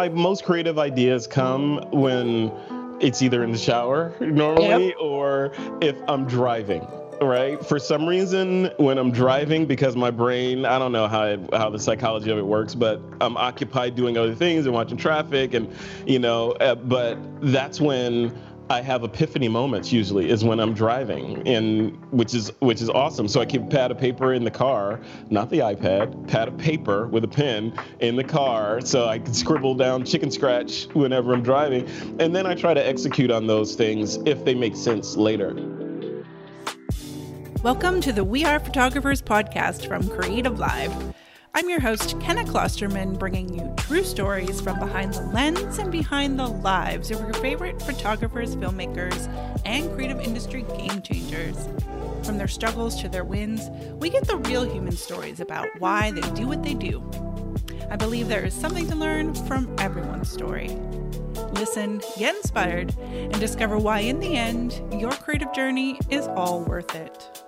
my most creative ideas come when it's either in the shower normally yep. or if I'm driving right? For some reason, when I'm driving, because my brain, I don't know how it, how the psychology of it works, but I'm occupied doing other things and watching traffic, and you know, uh, but that's when I have epiphany moments usually is when I'm driving and which is which is awesome. So I keep a pad of paper in the car, not the iPad, pad of paper with a pen in the car so I can scribble down chicken scratch whenever I'm driving. And then I try to execute on those things if they make sense later. Welcome to the We Are Photographers podcast from Creative Live. I'm your host, Kenna Klosterman, bringing you true stories from behind the lens and behind the lives of your favorite photographers, filmmakers, and creative industry game changers. From their struggles to their wins, we get the real human stories about why they do what they do. I believe there is something to learn from everyone's story. Listen, get inspired, and discover why, in the end, your creative journey is all worth it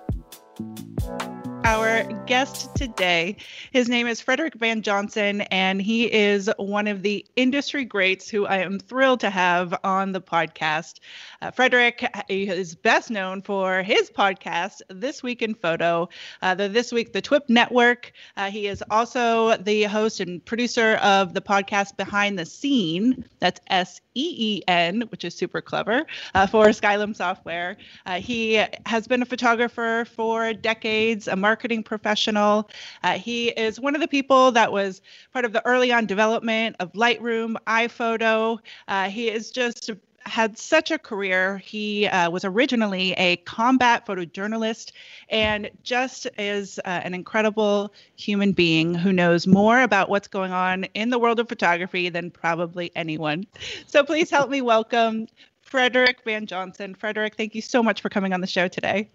our guest today. His name is Frederick Van Johnson, and he is one of the industry greats who I am thrilled to have on the podcast. Uh, Frederick is best known for his podcast, This Week in Photo, uh, the This Week, the TWIP Network. Uh, he is also the host and producer of the podcast Behind the Seen. That's S E E N, which is super clever uh, for Skylum Software. Uh, he has been a photographer for decades, a marketing professional. Uh, he is one of the people that was part of the early on development of Lightroom, iPhoto. Uh, he is just had such a career. He uh, was originally a combat photojournalist and just is uh, an incredible human being who knows more about what's going on in the world of photography than probably anyone. So please help me welcome Frederick Van Johnson. Frederick, thank you so much for coming on the show today.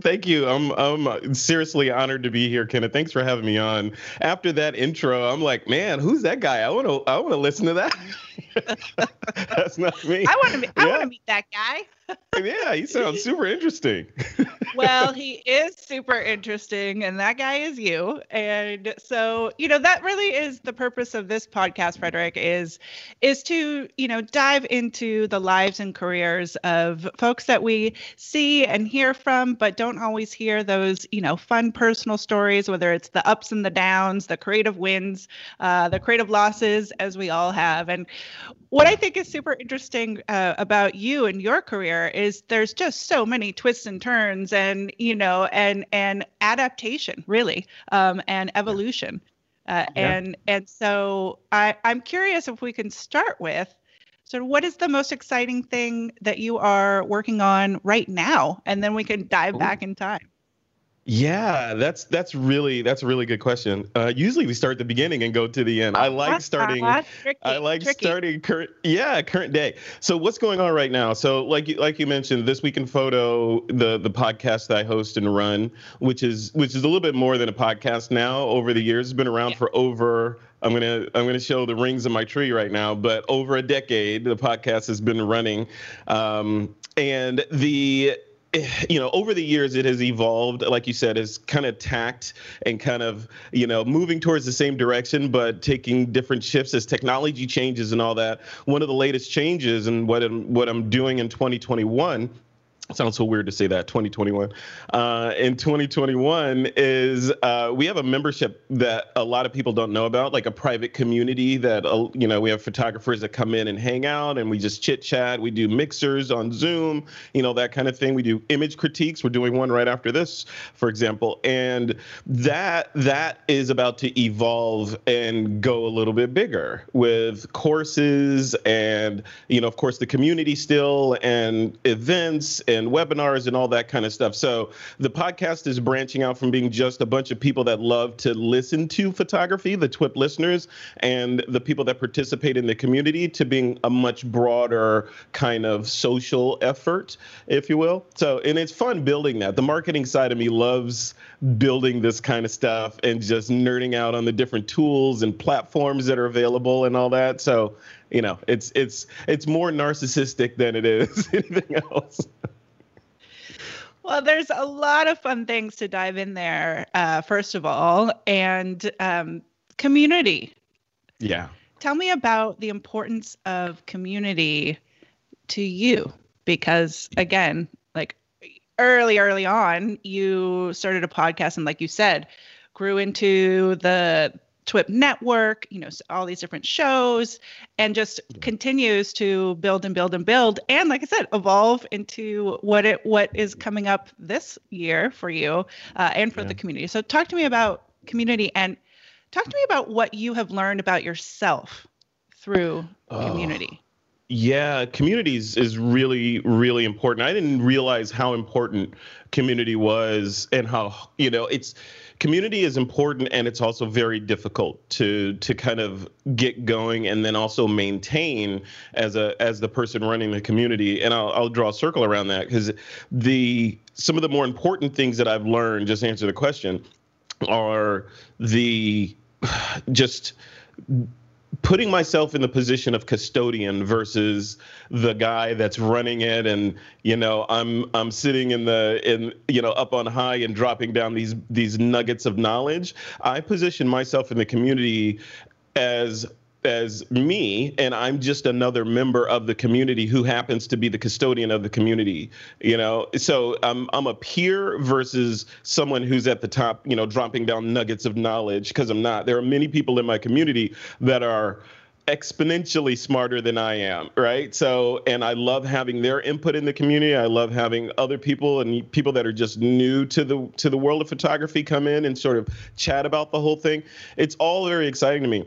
Thank you. I'm I'm seriously honored to be here, Kenna. Thanks for having me on. After that intro, I'm like, man, who's that guy? I want to I want to listen to that. That's not me. I want to I yeah. want to meet that guy. yeah, he sounds super interesting. well, he is super interesting, and that guy is you. And so, you know, that really is the purpose of this podcast, Frederick, is is to, you know, dive into the lives and careers of folks that we see and hear from, but don't always hear those, you know, fun personal stories, whether it's the ups and the downs, the creative wins, uh, the creative losses, as we all have. And what I think is super interesting uh, about you and your career is there's just so many twists and turns, and you know, and and adaptation really, um, and evolution, uh, yeah. and and so I I'm curious if we can start with. So, what is the most exciting thing that you are working on right now? And then we can dive Ooh. back in time. Yeah, that's that's really that's a really good question. Uh, usually we start at the beginning and go to the end. I like starting. tricky, I like tricky. starting current. Yeah, current day. So what's going on right now? So like you, like you mentioned, this week in photo, the the podcast that I host and run, which is which is a little bit more than a podcast now. Over the years, it's been around yeah. for over I'm gonna I'm gonna show the rings of my tree right now, but over a decade the podcast has been running, um, and the you know, over the years, it has evolved, like you said, has kind of tacked and kind of, you know, moving towards the same direction, but taking different shifts as technology changes and all that. One of the latest changes and what I'm, what I'm doing in 2021 sounds so weird to say that 2021 uh, in 2021 is uh, we have a membership that a lot of people don't know about like a private community that uh, you know we have photographers that come in and hang out and we just chit chat. We do mixers on zoom you know that kind of thing. We do image critiques. We're doing one right after this for example. And that that is about to evolve and go a little bit bigger with courses and you know of course the community still and events and and webinars and all that kind of stuff. So the podcast is branching out from being just a bunch of people that love to listen to photography, the TWIP listeners, and the people that participate in the community to being a much broader kind of social effort, if you will. So, and it's fun building that. The marketing side of me loves building this kind of stuff and just nerding out on the different tools and platforms that are available and all that. So, you know, it's it's it's more narcissistic than it is anything else. Well, there's a lot of fun things to dive in there, uh, first of all, and um, community. Yeah. tell me about the importance of community to you because again like early early on you started a podcast and like you said grew into the TWIP network, you know, all these different shows, and just continues to build and build and build. And like I said, evolve into what it what is coming up this year for you uh, and for yeah. the community. So talk to me about community and talk to me about what you have learned about yourself through oh. community. Yeah, communities is really, really important. I didn't realize how important community was and how, you know, it's community is important and it's also very difficult to to kind of get going and then also maintain as a as the person running the community. And I'll, I'll draw a circle around that because the some of the more important things that I've learned just answer the question are the just putting myself in the position of custodian versus the guy that's running it and you know i'm i'm sitting in the in you know up on high and dropping down these these nuggets of knowledge. I position myself in the community as as me and i'm just another member of the community who happens to be the custodian of the community you know so i'm i'm a peer versus someone who's at the top you know dropping down nuggets of knowledge because i'm not there are many people in my community that are exponentially smarter than I am, right? So, and I love having their input in the community. I love having other people and people that are just new to the to the world of photography come in and sort of chat about the whole thing. It's all very exciting to me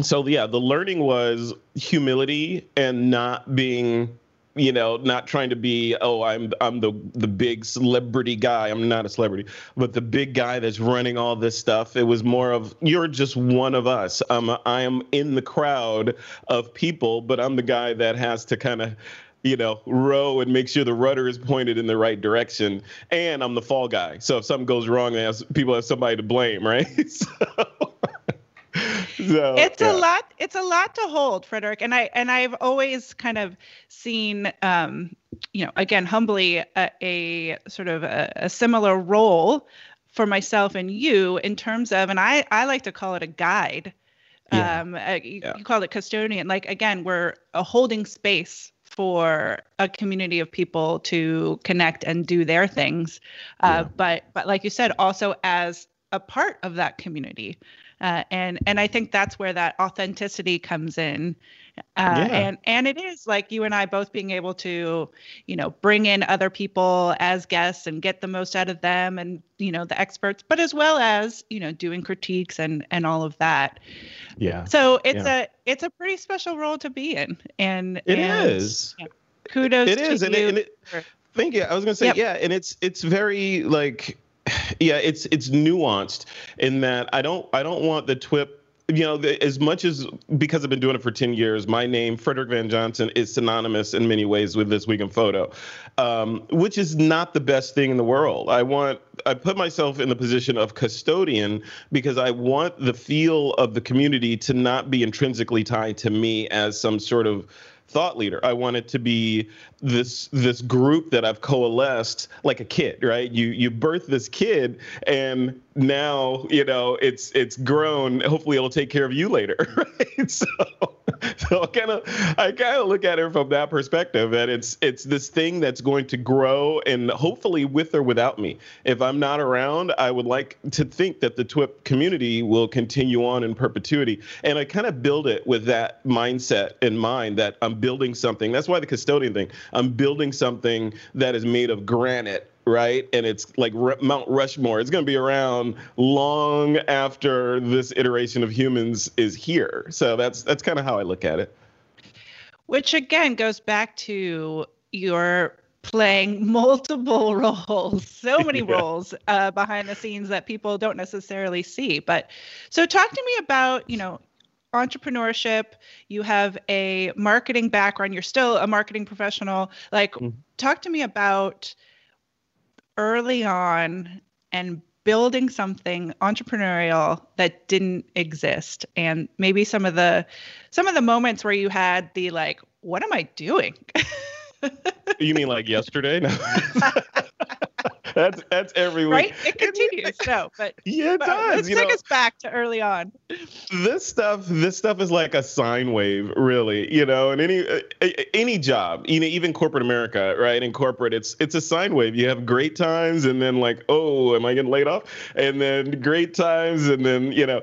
so yeah, the learning was humility and not being you know, not trying to be, oh, I'm I'm the the big celebrity guy. I'm not a celebrity, but the big guy that's running all this stuff. It was more of you're just one of us. Um, I am in the crowd of people, but I'm the guy that has to kind of you know, row and make sure the rudder is pointed in the right direction. And I'm the fall guy. So if something goes wrong, people have somebody to blame, right? so, so, it's yeah. a lot it's a lot to hold frederick and i and i've always kind of seen um you know again humbly a, a sort of a, a, similar role for myself and you in terms of and i i like to call it a guide yeah. um uh, you, yeah. you call it custodian like again we're a holding space for a community of people to connect and do their things uh, but but like you said also as a part of that community uh, and and I think that's where that authenticity comes in. Uh, yeah. and and it is like you and I both being able to, you know, bring in other people as guests and get the most out of them, and you know the experts, but as well as you know doing critiques and and all of that. Yeah. So it's yeah. a it's a pretty special role to be in, and it and, is. Yeah, kudos. It is, and it, and it, thank you. I was gonna say yep. yeah, and it's it's very like yeah, it's it's nuanced in that I don't I don't want the TWIP you know, as much as because I've been doing it for 10 years, my name, Frederick Van Johnson, is synonymous in many ways with this week in photo, um, which is not the best thing in the world. I want, I put myself in the position of custodian because I want the feel of the community to not be intrinsically tied to me as some sort of thought leader. I want it to be this this group that I've coalesced like a kid, right? You you birth this kid and now, you know, it's it's grown. Hopefully it'll take care of you later, right? So so I kind of I kind of look at it from that perspective that it's it's this thing that's going to grow and hopefully with or without me. If I'm not around, I would like to think that the TWIP community will continue on in perpetuity. And I kind of build it with that mindset in mind that I'm building something. That's why the custodian thing. I'm building something that is made of granite right? And it's like Mount Rushmore. It's going to be around long after this iteration of humans is here. So that's that's kind of how I look at it. Which again goes back to your playing multiple roles, so many yeah. roles uh, behind the scenes that people don't necessarily see. But so talk to me about, you know, entrepreneurship you have a marketing background you're still a marketing professional like mm-hmm. talk to me about early on and building something entrepreneurial that didn't exist. And maybe some of the some of the moments where you had the like what am i doing? You mean like yesterday? no that's that's every week. Right? It continues. no, but yeah, it but does. Let's take know, us back to early on. This stuff, this stuff is like a sine wave, really. You know, and any uh, any job, you know, even corporate America, right? In corporate, it's it's a sine wave. You have great times, and then like, oh, am I getting laid off? And then great times, and then you know.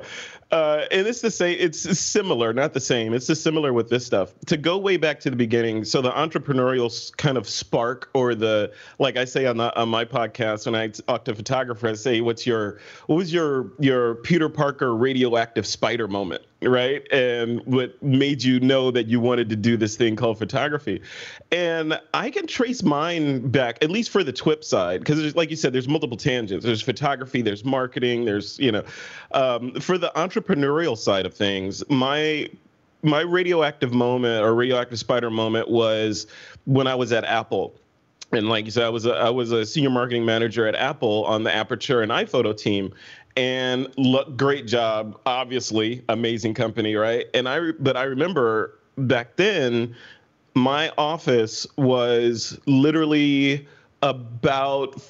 Uh, and it's the same. It's similar, not the same. It's just similar with this stuff. To go way back to the beginning, so the entrepreneurial kind of spark, or the like I say on the on my podcast when I talk to photographers, I say, "What's your what was your your Peter Parker radioactive spider moment?" Right? And what made you know that you wanted to do this thing called photography. And I can trace mine back, at least for the TWIP side, because like you said, there's multiple tangents. There's photography, there's marketing, there's, you know, um, for the entrepreneurial side of things, my my radioactive moment or radioactive spider moment was when I was at Apple and like you said, I was a, I was a senior marketing manager at Apple on the Aperture and iPhoto team, and look, great job. Obviously, amazing company, right? And I, but I remember back then, my office was literally about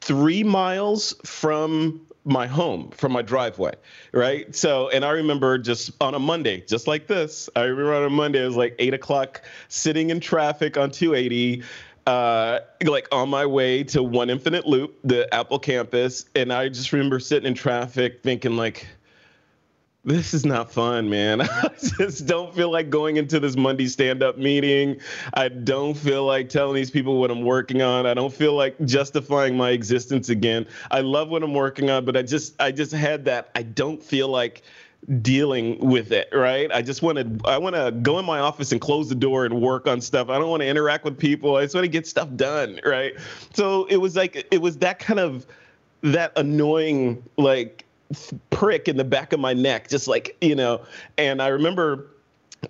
three miles from my home from my driveway, right? So, and I remember just on a Monday, just like this, I remember on a Monday, it was like eight o'clock, sitting in traffic on 280, uh, like on my way to One Infinite Loop, the Apple campus, and I just remember sitting in traffic thinking like, this is not fun, man. I just don't feel like going into this Monday stand-up meeting. I don't feel like telling these people what I'm working on. I don't feel like justifying my existence again. I love what I'm working on, but I just I just had that I don't feel like dealing with it, right? I just want to I want to go in my office and close the door and work on stuff. I don't want to interact with people. I just want to get stuff done, right? So it was like it was that kind of that annoying like prick in the back of my neck, just like, you know, and I remember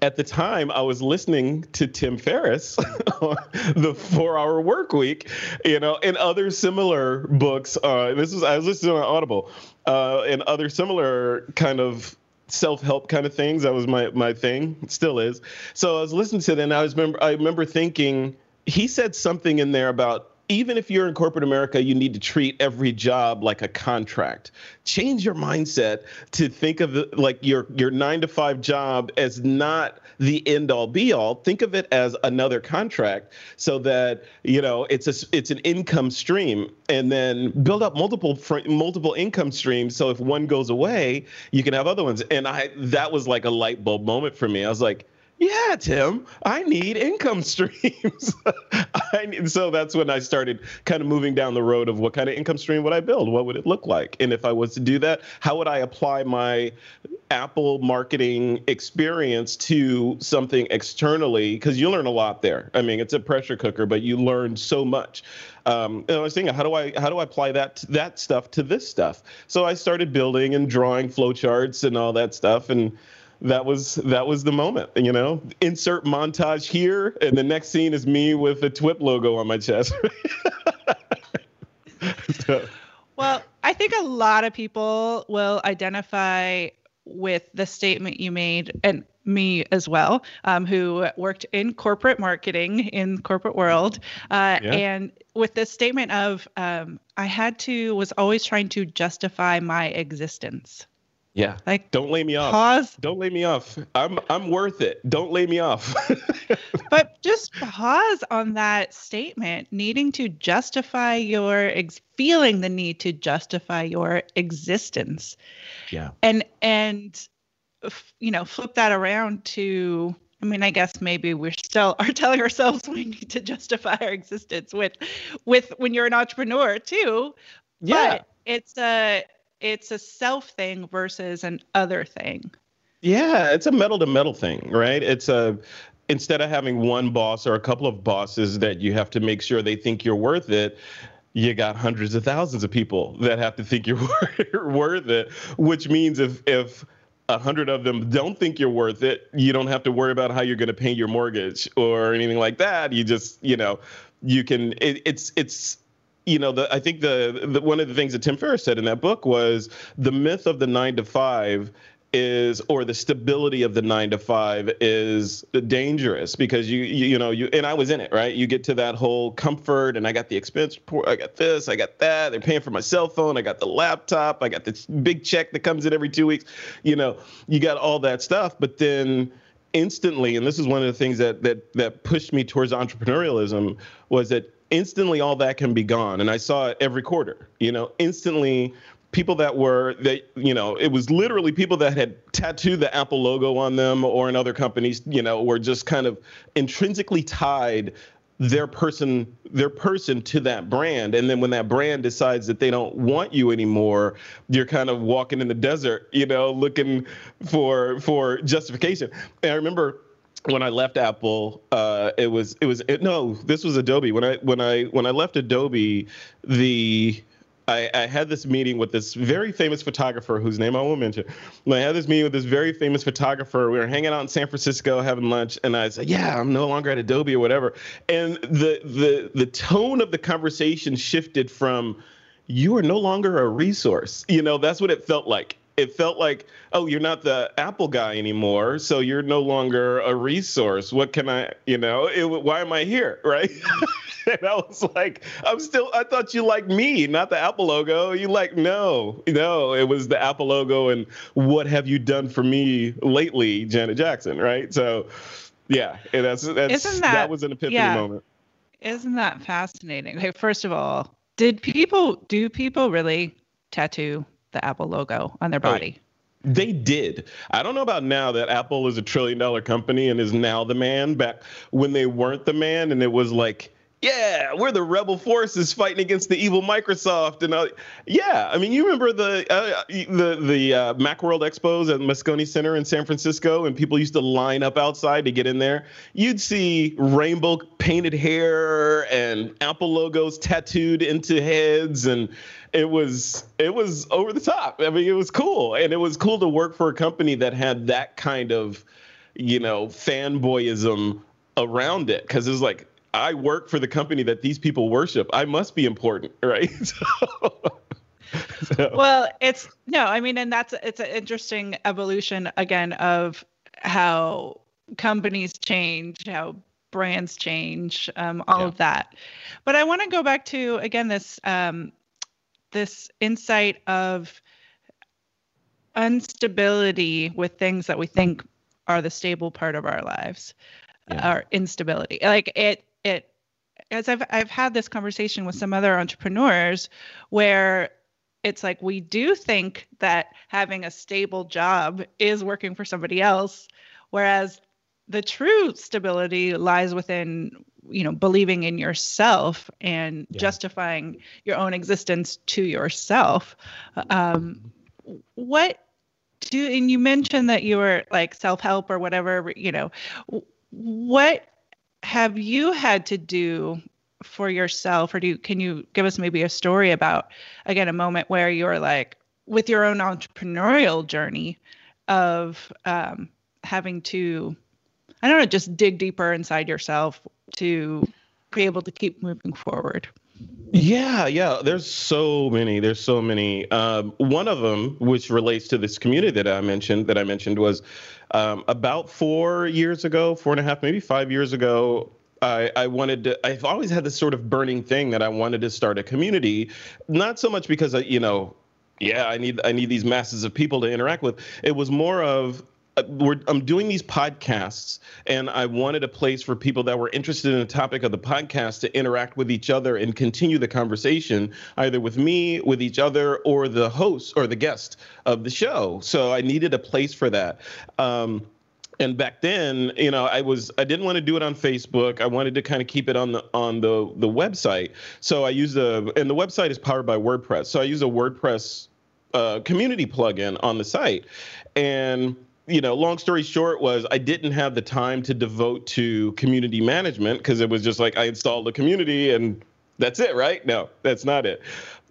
at the time I was listening to Tim Ferriss, the Four Hour Work Week, you know, and other similar books. Uh, this was I was listening on Audible, uh, and other similar kind of self-help kind of things. That was my my thing, still is. So I was listening to it, and I was remember I remember thinking he said something in there about even if you're in corporate America, you need to treat every job like a contract. Change your mindset to think of it like your your nine to five job as not the end all be all. Think of it as another contract, so that you know it's a it's an income stream, and then build up multiple multiple income streams. So if one goes away, you can have other ones. And I that was like a light bulb moment for me. I was like yeah, Tim, I need income streams. I need, so that's when I started kind of moving down the road of what kind of income stream would I build? What would it look like? And if I was to do that, how would I apply my Apple marketing experience to something externally? Because you learn a lot there. I mean, it's a pressure cooker, but you learn so much. Um, and I was thinking, how do I how do I apply that that stuff to this stuff? So I started building and drawing flowcharts and all that stuff, and that was that was the moment you know insert montage here and the next scene is me with the twip logo on my chest so. well i think a lot of people will identify with the statement you made and me as well um, who worked in corporate marketing in corporate world uh, yeah. and with this statement of um, i had to was always trying to justify my existence yeah. Like don't lay me off. Pause. Don't lay me off. I'm I'm worth it. Don't lay me off. but just pause on that statement, needing to justify your ex- feeling the need to justify your existence. Yeah. And and you know, flip that around to I mean, I guess maybe we're still are telling ourselves we need to justify our existence with with when you're an entrepreneur too. Yeah. But it's a it's a self thing versus an other thing. Yeah, it's a metal to metal thing, right? It's a instead of having one boss or a couple of bosses that you have to make sure they think you're worth it, you got hundreds of thousands of people that have to think you're worth it, which means if if a hundred of them don't think you're worth it, you don't have to worry about how you're going to pay your mortgage or anything like that. You just, you know, you can. It, it's it's you know, the, I think the, the one of the things that Tim Ferriss said in that book was the myth of the nine to five is or the stability of the 9 to 5 is dangerous because you, you you know you and I was in it right? You get to that whole comfort and I got the expense report I got this I got that they're paying for my cell phone I got the laptop I got this big check that comes in every 2 weeks you know you got all that stuff. But then instantly and this is one of the things that that that pushed me towards entrepreneurialism was that instantly all that can be gone. And I saw it every quarter you know instantly people that were that you know it was literally people that had tattooed the apple logo on them or in other companies you know were just kind of intrinsically tied their person their person to that brand. And then when that brand decides that they don't want you anymore you're kind of walking in the desert you know looking for for justification. And i remember when I left Apple, uh, it was it was it, no, this was Adobe. When I when I when I left Adobe, the I, I, had this meeting with this very famous photographer whose name I won't mention. I had this meeting with this very famous photographer. We were hanging out in San Francisco having lunch, and I said, "Yeah, I'm no longer at Adobe or whatever." And the the the tone of the conversation shifted from, "You are no longer a resource." You know, that's what it felt like it felt like, oh, you're not the Apple guy anymore, so you're no longer a resource. What can I, you know, it, why am I here, right? and I was like, I'm still, I thought you liked me, not the Apple logo. You like, no, no, it was the Apple logo and what have you done for me lately, Janet Jackson, right? So, yeah, that's that's that, that was an epiphany yeah. moment. Isn't that fascinating? Okay, first of all, did people do people really tattoo the Apple logo on their body. They did. I don't know about now that Apple is a trillion dollar company and is now the man. Back when they weren't the man and it was like yeah, we're the rebel forces fighting against the evil Microsoft, and uh, yeah, I mean, you remember the uh, the the uh, MacWorld Expos at Moscone Center in San Francisco, and people used to line up outside to get in there. You'd see rainbow painted hair and Apple logos tattooed into heads, and it was it was over the top. I mean, it was cool, and it was cool to work for a company that had that kind of, you know, fanboyism around it because it was like I work for the company that these people worship. I must be important, right? so. Well, it's no, I mean, and that's it's an interesting evolution again of how companies change, how brands change, um, all yeah. of that. But I want to go back to again this um, this insight of instability with things that we think are the stable part of our lives, yeah. Uh, our instability. Like it it as I've I've had this conversation with some other entrepreneurs where it's like we do think that having a stable job is working for somebody else whereas the true stability lies within you know believing in yourself and yeah. justifying your own existence to yourself um, what do and you mentioned that you were like self-help or whatever you know what have you had to do for yourself or do you, can you give us maybe a story about again a moment where you're like with your own entrepreneurial journey of um, having to i don't know just dig deeper inside yourself to be able to keep moving forward yeah, yeah. There's so many. There's so many. Um, one of them, which relates to this community that I mentioned, that I mentioned was um, about four years ago, four and a half, maybe five years ago. I, I wanted to. I've always had this sort of burning thing that I wanted to start a community, not so much because I, you know, yeah, I need I need these masses of people to interact with. It was more of uh, I'm doing these podcasts, and I wanted a place for people that were interested in the topic of the podcast to interact with each other and continue the conversation, either with me, with each other, or the host or the guest of the show. So I needed a place for that. Um, and back then, you know, I was I didn't want to do it on Facebook. I wanted to kind of keep it on the on the the website. So I used a and the website is powered by WordPress. So I use a WordPress uh, community plugin on the site, and you know, long story short was I didn't have the time to devote to community management because it was just like I installed a community and that's it, right? No, that's not it.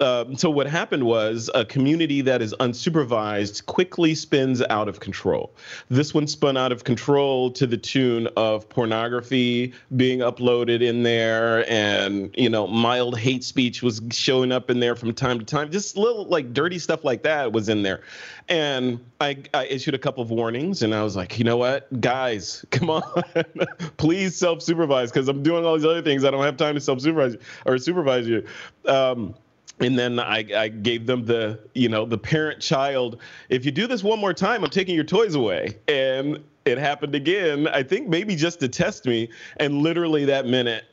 Um, so what happened was a community that is unsupervised quickly spins out of control. This one spun out of control to the tune of pornography being uploaded in there, and you know, mild hate speech was showing up in there from time to time. Just little like dirty stuff like that was in there, and I, I issued a couple of warnings, and I was like, you know what, guys, come on, please self-supervise because I'm doing all these other things. I don't have time to self-supervise or supervise you. Um, and then I, I, gave them the you know the parent child if you do this one more time i'm taking your toys away and it happened again i think maybe just to test me and literally that minute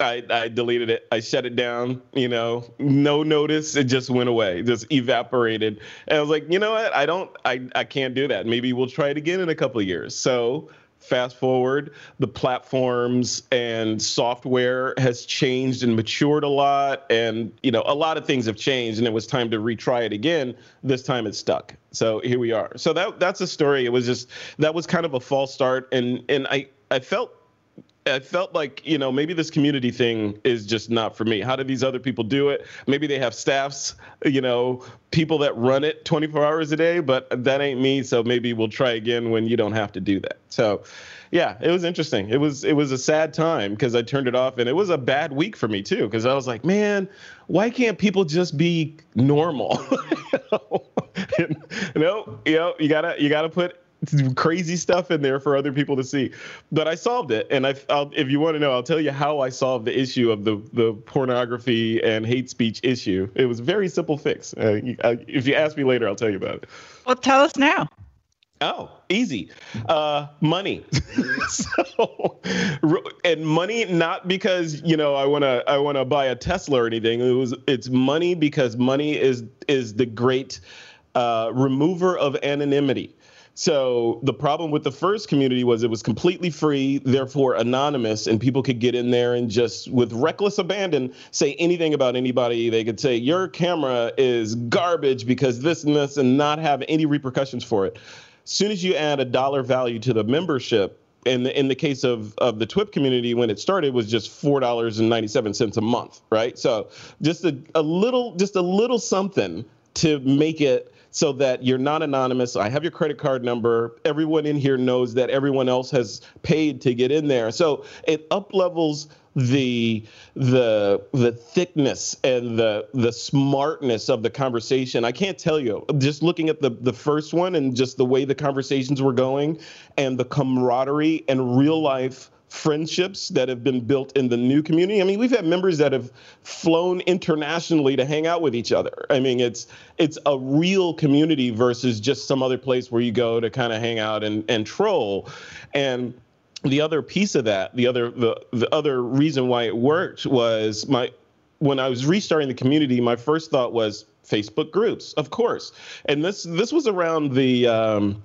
I, I deleted it. I shut it down. You know, no notice. It just went away, just evaporated. And I was like, you know what? I don't. I I can't do that. Maybe we'll try it again in a couple of years. So fast forward, the platforms and software has changed and matured a lot. And, you know, a lot of things have changed and it was time to retry it again. This time it stuck. So here we are. So that that's a story. It was just that was kind of a false start. And and I, I felt I felt like, you know, maybe this community thing is just not for me. How do these other people do it? Maybe they have staffs, you know, people that run it 24 hours a day, but that ain't me. So maybe we'll try again when you don't have to do that. So, yeah, it was interesting. It was it was a sad time because I turned it off, and it was a bad week for me too because I was like, man, why can't people just be normal? you know, you know, you gotta you gotta put crazy stuff in there for other people to see. But I solved it, and I, I'll, if you want to know, I'll tell you how I solved the issue of the the pornography and hate speech issue. It was a very simple fix. Uh, if you ask me later, I'll tell you about it. Well, tell us now. Oh, easy. Uh, money. so, and money not because you know I want to I want to buy a Tesla or anything. It was it's money because money is is the great uh, remover of anonymity. So the problem with the first community was it was completely free, therefore anonymous, and people could get in there and just with reckless abandon say anything about anybody. They could say your camera is garbage because this and this, and not have any repercussions for it. As soon as you add a dollar value to the membership, in the, in the case of, of the TWIP community, when it started, was just four dollars and ninety seven cents a month, right? So just a, a little, just a little something to make it so that you're not anonymous. I have your credit card number. Everyone in here knows that everyone else has paid to get in there. So it up levels the the the thickness and the the smartness of the conversation. I can't tell you. Just looking at the the first one and just the way the conversations were going and the camaraderie and real life friendships that have been built in the new community. I mean, we've had members that have flown internationally to hang out with each other. I mean, it's it's a real community versus just some other place where you go to kind of hang out and and troll. And the other piece of that, the other the the other reason why it worked was my when I was restarting the community, my first thought was Facebook groups, of course. And this this was around the um,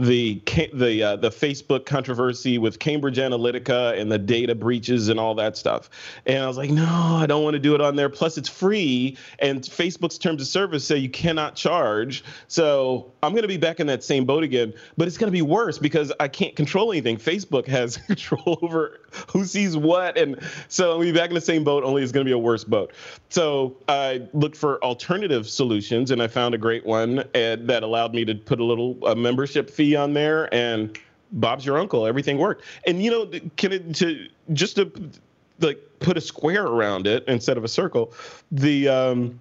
the the uh, the Facebook controversy with Cambridge Analytica and the data breaches and all that stuff. And I was like, no, I don't want to do it on there. Plus, it's free, and Facebook's terms of service say you cannot charge. So I'm going to be back in that same boat again. But it's going to be worse because I can't control anything. Facebook has control over who sees what, and so I'm be back in the same boat. Only it's going to be a worse boat. So I looked for alternative solutions, and I found a great one that allowed me to put a little a membership fee on there, and Bob's your uncle. Everything worked. And you know, Kenna to just to like put a square around it instead of a circle, the um,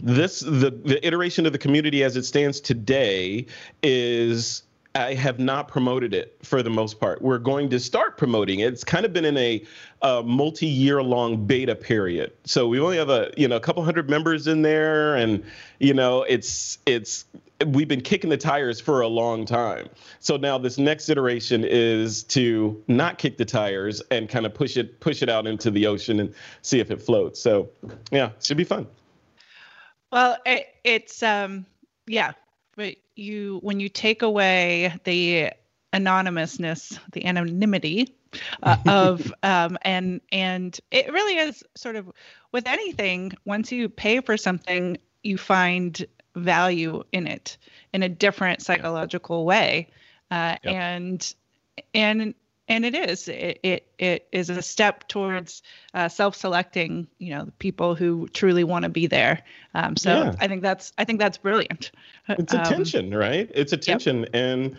this the the iteration of the community as it stands today is I have not promoted it for the most part. We're going to start promoting it. It's kind of been in a, a multi-year long beta period. So we only have a you know a couple hundred members in there, and you know it's it's we've been kicking the tires for a long time. So now this next iteration is to not kick the tires and kind of push it push it out into the ocean and see if it floats. So yeah, should be fun. Well, it, it's um yeah, but you when you take away the anonymousness, the anonymity uh, of um, and and it really is sort of with anything. Once you pay for something, you find value in it in a different psychological way, uh, yep. and and and it is it it, it is a step towards uh, self-selecting you know the people who truly want to be there um, so yeah. i think that's i think that's brilliant it's um, attention right it's attention yep. and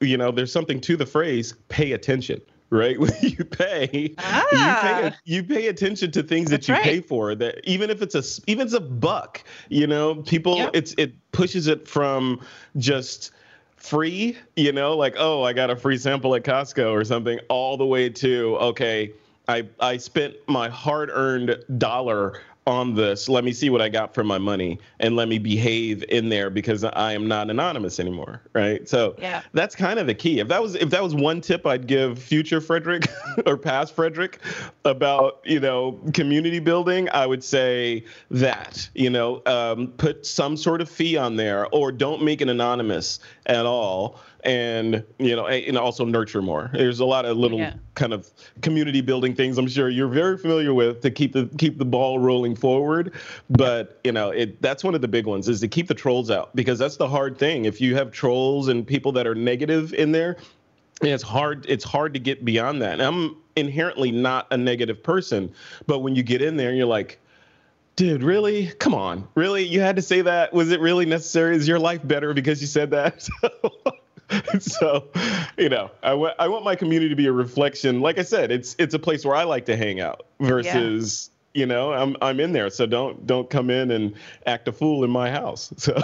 you know there's something to the phrase pay attention right when you pay ah. you pay you pay attention to things that you right. pay for that even if it's a even if it's a buck you know people yep. it's it pushes it from just free, you know, like, oh, I got a free sample at Costco or something, all the way to, okay, I, I spent my hard earned dollar on this. Let me see what I got for my money and let me behave in there because I am not anonymous anymore. Right. So yeah. that's kind of the key. If that was if that was one tip I'd give future Frederick or past Frederick about, you know, community building, I would say that, you know, um, put some sort of fee on there or don't make it anonymous at all and you know and also nurture more there's a lot of little yeah. kind of community building things i'm sure you're very familiar with to keep the keep the ball rolling forward but you know it that's one of the big ones is to keep the trolls out because that's the hard thing if you have trolls and people that are negative in there it's hard it's hard to get beyond that and i'm inherently not a negative person but when you get in there and you're like dude, really? Come on. Really? You had to say that? Was it really necessary? Is your life better because you said that? so, you know, I want I want my community to be a reflection. Like I said, it's it's a place where I like to hang out versus yeah. you know, I'm I'm in there, so don't don't come in and act a fool in my house. So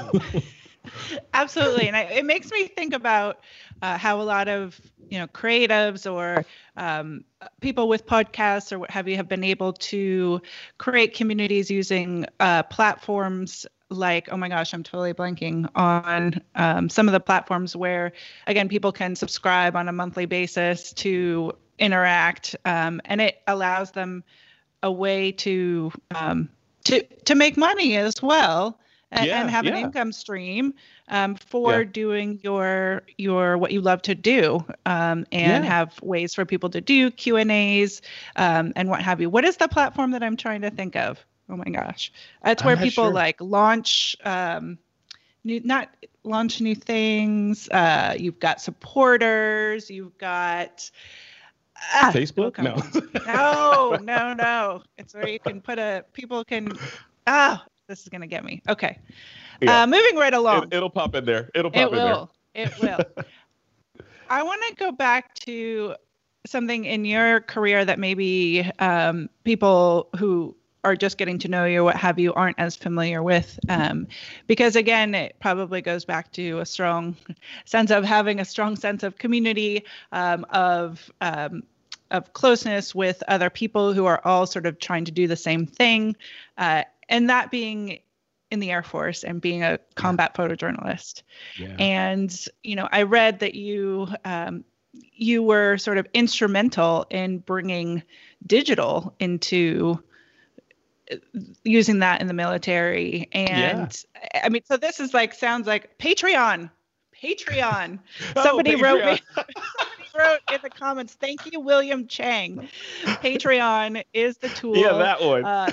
Absolutely, and I, it makes me think about uh, how a lot of you know creatives or um, people with podcasts or what have you have been able to create communities using uh, platforms like oh my gosh i'm totally blanking on um, some of the platforms where again people can subscribe on a monthly basis to interact um, and it allows them a way to um, to to make money as well and, yeah, and have yeah. an income stream um, for yeah. doing your your what you love to do um, and have ways for people to do q and a's um, and what have you what is the platform that i'm trying to think of oh my gosh that's where people sure. like launch um, new not launch new things uh, you've got supporters you've got ah, Facebook? No. no, no, no. It's where you can put a people can ah, this is gonna get me. Okay. Yeah. Uh, moving right along. It, will pop in there. It'll pop it in will. there. It will. I want to go back to something in your career that maybe um, people who are just getting to know you, what have you, aren't as familiar with. Um, because again, it probably goes back to a strong sense of having a strong sense of community, um, of um, of closeness with other people who are all sort of trying to do the same thing, uh, and that being in the Air Force and being a combat photojournalist. Yeah. And you know, I read that you um, you were sort of instrumental in bringing digital into using that in the military. And yeah. i mean so this is like sounds like patreon patreon. Oh, somebody patreon. wrote me somebody wrote in the comments thank you william chang. Patreon is the tool. Yeah that one. Uh,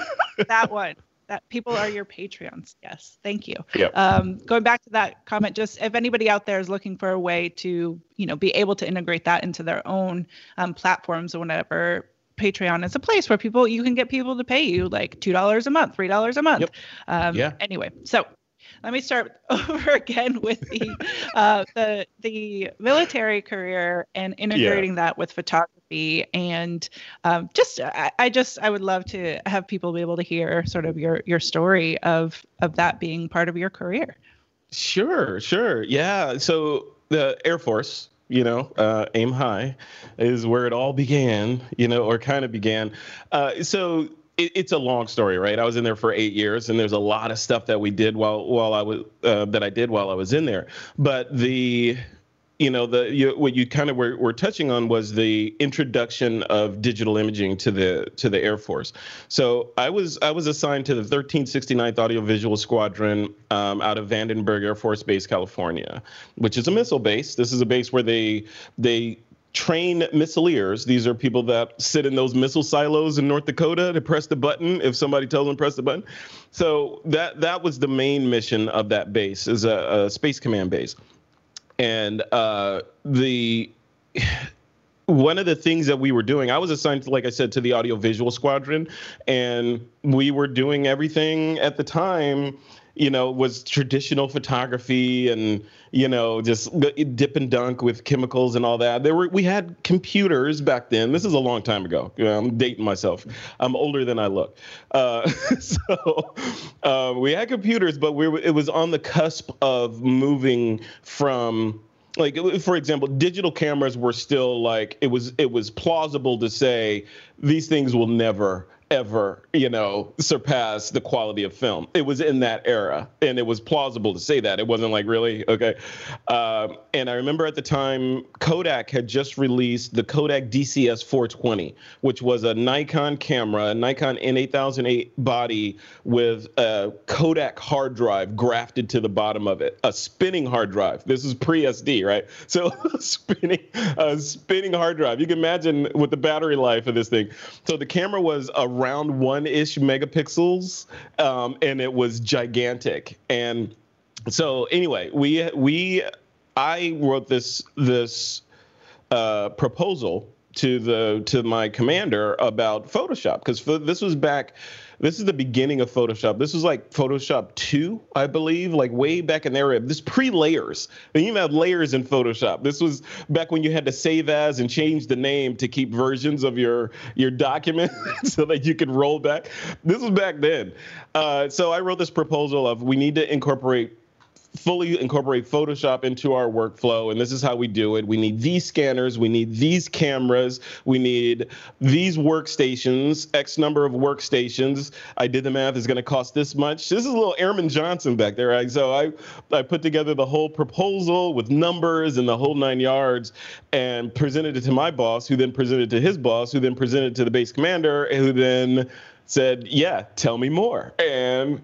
that one. That people are your patreons. Yes thank you. Yep. um, going back to that comment just if anybody out there is looking for a way to you know be able to integrate that into their own um, platforms or whatever Patreon is a place where people you can get people to pay you like two dollars a month, three dollars a month. Yep. Um, yeah. Anyway, so let me start over again with the uh, the the military career and integrating yeah. that with photography and um, just I, I, just I would love to have people be able to hear sort of your your story of of that being part of your career. Sure, sure, yeah. So the Air Force you know, uh, aim high is where it all began, you know, or kind of began. Uh, so it, it's a long story, right? I was in there for eight years, and there's a lot of stuff that we did while while I was uh, that I did while I was in there. But the you know the you, what you kind of were, were touching on was the introduction of digital imaging to the to the Air Force. So I was I was assigned to the 1369th Audiovisual Squadron um, out of Vandenberg Air Force Base, California, which is a missile base. This is a base where they they train missileers. These are people that sit in those missile silos in North Dakota to press the button if somebody tells them press the button. So that that was the main mission of that base, is a, a space command base and uh, the one of the things that we were doing, I was assigned, like I said, to the audiovisual squadron, and we were doing everything at the time you know, was traditional photography and you know just dip and dunk with chemicals and all that. There were we had computers back then. This is a long time ago. I'm dating myself. I'm older than I look. Uh, so uh, we had computers, but we it was on the cusp of moving from like for example digital cameras were still like it was it was plausible to say these things will never ever, you know, surpass the quality of film. It was in that era, and it was plausible to say that. It wasn't like really okay. Um, and I remember at the time Kodak had just released the Kodak DCS 420, which was a Nikon camera, a Nikon N8008 body with a Kodak hard drive grafted to the bottom of it, a spinning hard drive. This is pre-SD, right? So spinning, a spinning hard drive. You can imagine with the battery life of this thing. So the camera was a around one ish megapixels, um, and it was gigantic. And so anyway, we we I wrote this this uh, proposal to the to my commander about Photoshop because this was back this is the beginning of Photoshop. This was like Photoshop 2, I believe, like way back in there. This pre-layers. They even have layers in Photoshop. This was back when you had to save as and change the name to keep versions of your your document so that you could roll back. This was back then. Uh, so I wrote this proposal of we need to incorporate fully incorporate Photoshop into our workflow. And this is how we do it. We need these scanners, we need these cameras, we need these workstations, X number of workstations. I did the math, it's going to cost this much. This is a little Airman Johnson back there. Right? So I, I put together the whole proposal with numbers and the whole nine yards and presented it to my boss, who then presented to his boss, who then presented to the base commander, who then said, Yeah, tell me more. And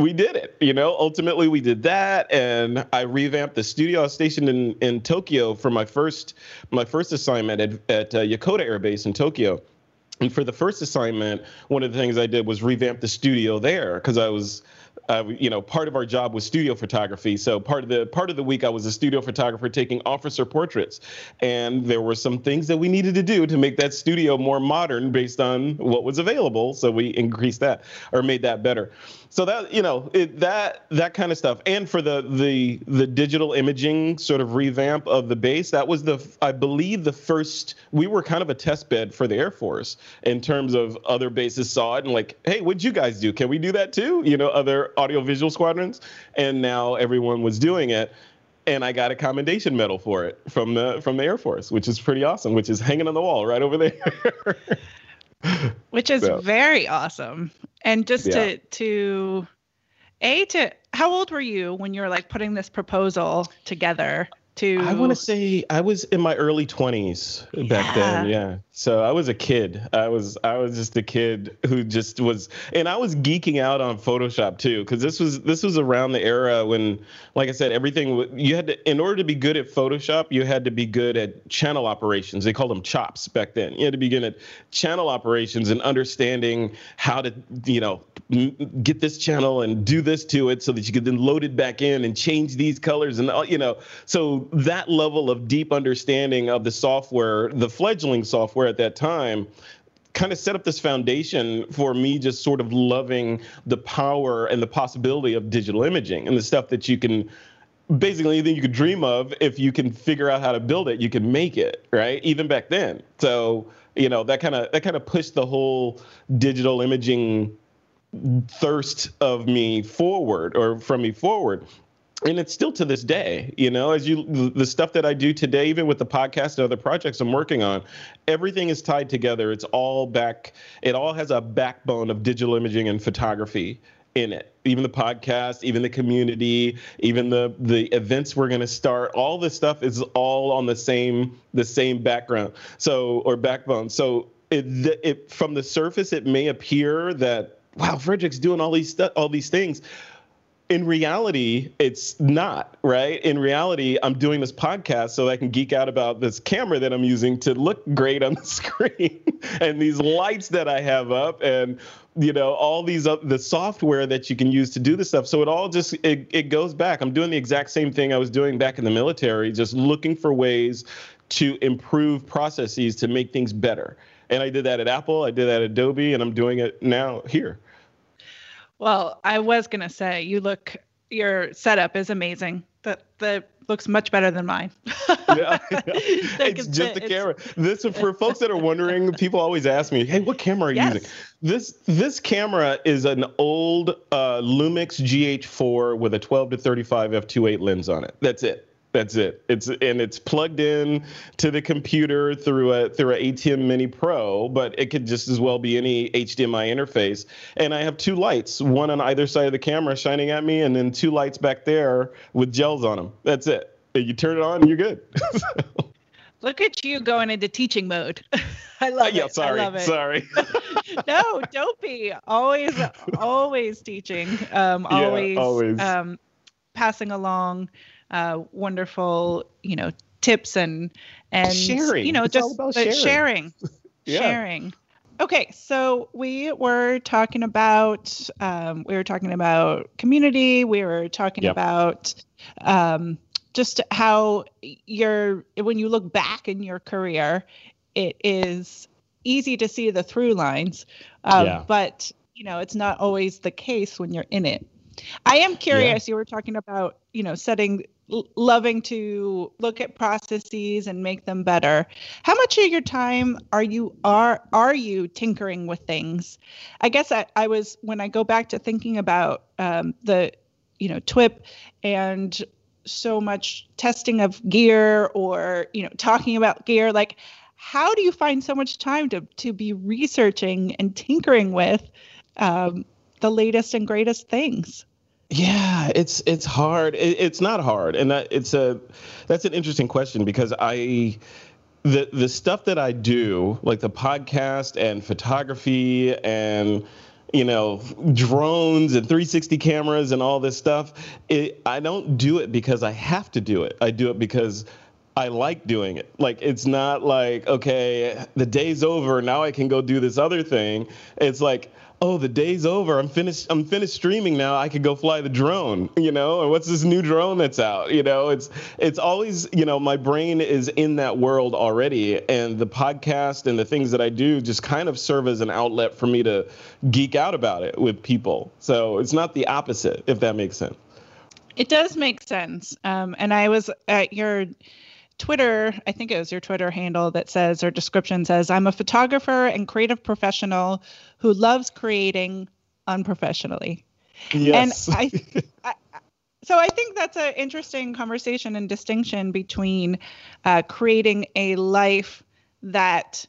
we did it. You know, ultimately we did that, and I revamped the studio. I was stationed in in Tokyo for my first my first assignment at at uh, Yokota Air Base in Tokyo. And for the first assignment, one of the things I did was revamp the studio there because I was uh, you know, part of our job was studio photography. So part of the part of the week I was a studio photographer taking officer portraits, and there were some things that we needed to do to make that studio more modern based on what was available. So we increased that or made that better. So that you know it, that that kind of stuff, and for the the the digital imaging sort of revamp of the base, that was the I believe the first. We were kind of a test bed for the Air Force in terms of other bases saw it and like, hey, what'd you guys do? Can we do that too? You know, other audiovisual squadrons, and now everyone was doing it and I got a commendation medal for it from the from the Air Force, which is pretty awesome. Which is hanging on the wall right over there. which is so. very awesome. And just yeah. to to a to how old were you when you were like putting this proposal together? To I want to say I was in my early 20s back yeah. then. Yeah. So I was a kid. I was I was just a kid who just was, and I was geeking out on Photoshop too, because this was this was around the era when, like I said, everything you had to in order to be good at Photoshop, you had to be good at channel operations. They called them chops back then. You had to be good at channel operations and understanding how to you know get this channel and do this to it so that you could then load it back in and change these colors and you know so that level of deep understanding of the software, the fledgling software at that time kind of set up this foundation for me just sort of loving the power and the possibility of digital imaging and the stuff that you can basically anything you could dream of if you can figure out how to build it you can make it right? Even back then. So you know that kind of that kind of pushed the whole digital imaging thirst of me forward or from me forward and it's still to this day you know as you the stuff that i do today even with the podcast and other projects i'm working on everything is tied together. It's all back it all has a backbone of digital imaging and photography in it. Even the podcast even the community even the the events we're going to start all this stuff is all on the same the same background so or backbone. So it, it from the surface it may appear that wow frederick's doing all these stu- all these things in reality, it's not, right? In reality, I'm doing this podcast so I can geek out about this camera that I'm using to look great on the screen and these lights that I have up and you know all these uh, the software that you can use to do this stuff so it all just it, it goes back i'm doing the exact same thing i was doing back in the military just looking for ways to improve processes to make things better. And I did that at Apple, I did that at Adobe, and I'm doing it now here. Well, I was going to say, you look, your setup is amazing. That the looks much better than mine. yeah, it's just the camera. This for folks that are wondering. People always ask me, "Hey, what camera are you yes. using?" This this camera is an old uh, Lumix GH4 with a 12 to 35 f2.8 lens on it. That's it. That's it. It's and it's plugged in to the computer through a through a ATEM Mini Pro, but it could just as well be any HDMI interface. And I have two lights, one on either side of the camera shining at me, and then two lights back there with gels on them. That's it. You turn it on, and you're good. Look at you going into teaching mode. I love uh, yeah, it. Sorry, I love it. sorry. no, don't be. Always, always teaching. Um, always, yeah, always. Um, passing along uh, wonderful, you know, tips and and sharing. You know, it's just sharing. Sharing. yeah. sharing. Okay, so we were talking about um, we were talking about community. We were talking yep. about um, just how you're when you look back in your career, it is easy to see the through lines, um, yeah. but you know it's not always the case when you're in it. I am curious. Yeah. You were talking about you know setting loving to look at processes and make them better. How much of your time are you are are you tinkering with things? I guess i, I was when i go back to thinking about um, the you know twip and so much testing of gear or you know talking about gear like how do you find so much time to to be researching and tinkering with um, the latest and greatest things yeah, it's it's hard. It, it's not hard, and that it's a that's an interesting question because I the the stuff that I do, like the podcast and photography and you know drones and 360 cameras and all this stuff, it, I don't do it because I have to do it. I do it because I like doing it. Like it's not like okay, the day's over, now I can go do this other thing. It's like oh, the day's over. I'm finished. I'm finished streaming now. I could go fly the drone, you know. Or what's this new drone that's out? You know, it's it's always, you know, my brain is in that world already, and the podcast and the things that I do just kind of serve as an outlet for me to geek out about it with people. So it's not the opposite, if that makes sense. It does make sense. Um, and I was at your Twitter, I think it was your Twitter handle that says, or description says, I'm a photographer and creative professional who loves creating unprofessionally. Yes. And I, I so I think that's an interesting conversation and distinction between uh, creating a life that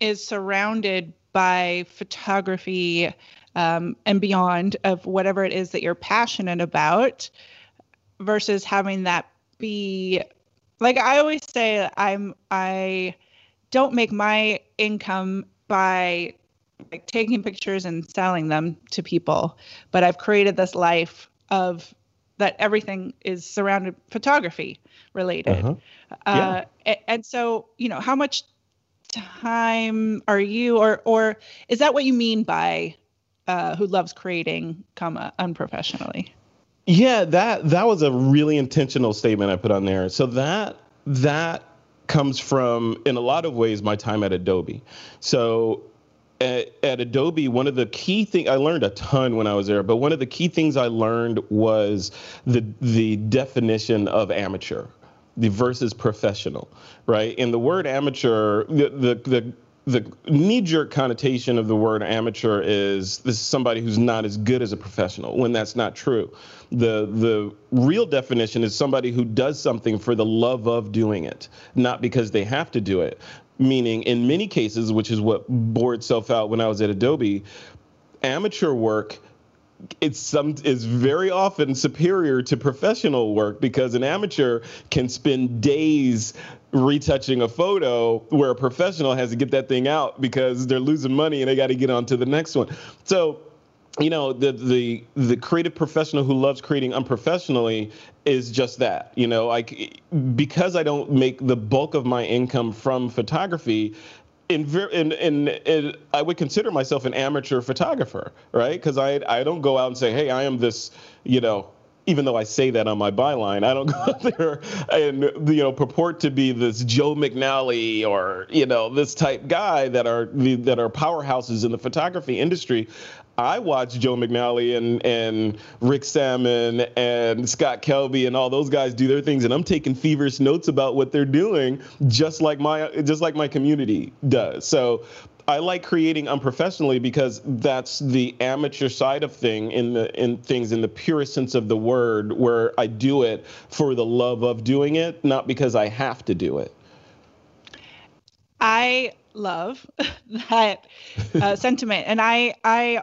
is surrounded by photography um, and beyond of whatever it is that you're passionate about versus having that be like I always say, I'm I don't make my income by like taking pictures and selling them to people, but I've created this life of that everything is surrounded photography related. Uh-huh. Uh, yeah. and so, you know, how much time are you, or or is that what you mean by uh, who loves creating, comma unprofessionally? Yeah, that that was a really intentional statement I put on there. So that that comes from in a lot of ways my time at Adobe. So at, at, Adobe, one of the key things I learned a ton when I was there, but one of the key things I learned was the the definition of amateur, the versus professional, right? And the word amateur, the the, the the knee-jerk connotation of the word amateur is this is somebody who's not as good as a professional when that's not true. The the real definition is somebody who does something for the love of doing it not because they have to do it. Meaning in many cases which is what bore itself out when i was at adobe amateur work it's some is very often superior to professional work because an amateur can spend days retouching a photo where a professional has to get that thing out because they're losing money and they got to get on to the next one. So you know the the the creative professional who loves creating unprofessionally is just that you know like because i don't make the bulk of my income from photography in, in, in, in, I would consider myself an amateur photographer, right? Because I, I don't go out and say, hey, I am this, you know, even though I say that on my byline, I don't go out there and you know purport to be this Joe McNally or you know this type guy that are that are powerhouses in the photography industry. I watch Joe McNally and and Rick Sammon and Scott Kelby and all those guys do their things, and I'm taking feverish notes about what they're doing, just like my just like my community does. So I like creating unprofessionally because that's the amateur side of thing in the in things in the purest sense of the word, where I do it for the love of doing it, not because I have to do it. I love that uh, sentiment, and I I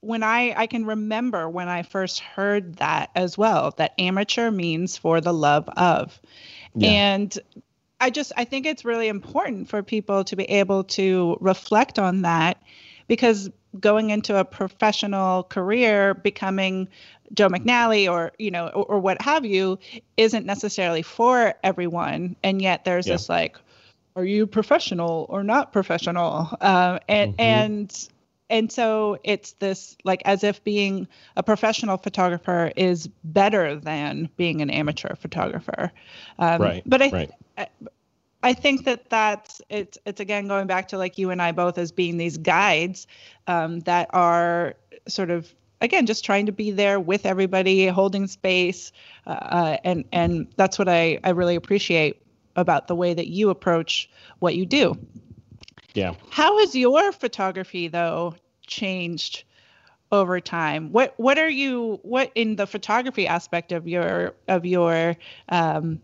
when I I can remember when I first heard that as well that amateur means for the love of. Yeah. And I just I think it's really important for people to be able to reflect on that because going into a professional career becoming Joe McNally or you know or, or what have you isn't necessarily for everyone and yet there's yeah. this like are you professional or not professional uh, and mm-hmm. and and so it's this like as if being a professional photographer is better than being an amateur photographer um, right but i right. I, I think that that's it's it's again going back to like you and I both as being these guides um, that are sort of again just trying to be there with everybody, holding space, uh, uh and and that's what I I really appreciate about the way that you approach what you do. Yeah. How has your photography though changed over time? What what are you what in the photography aspect of your of your um,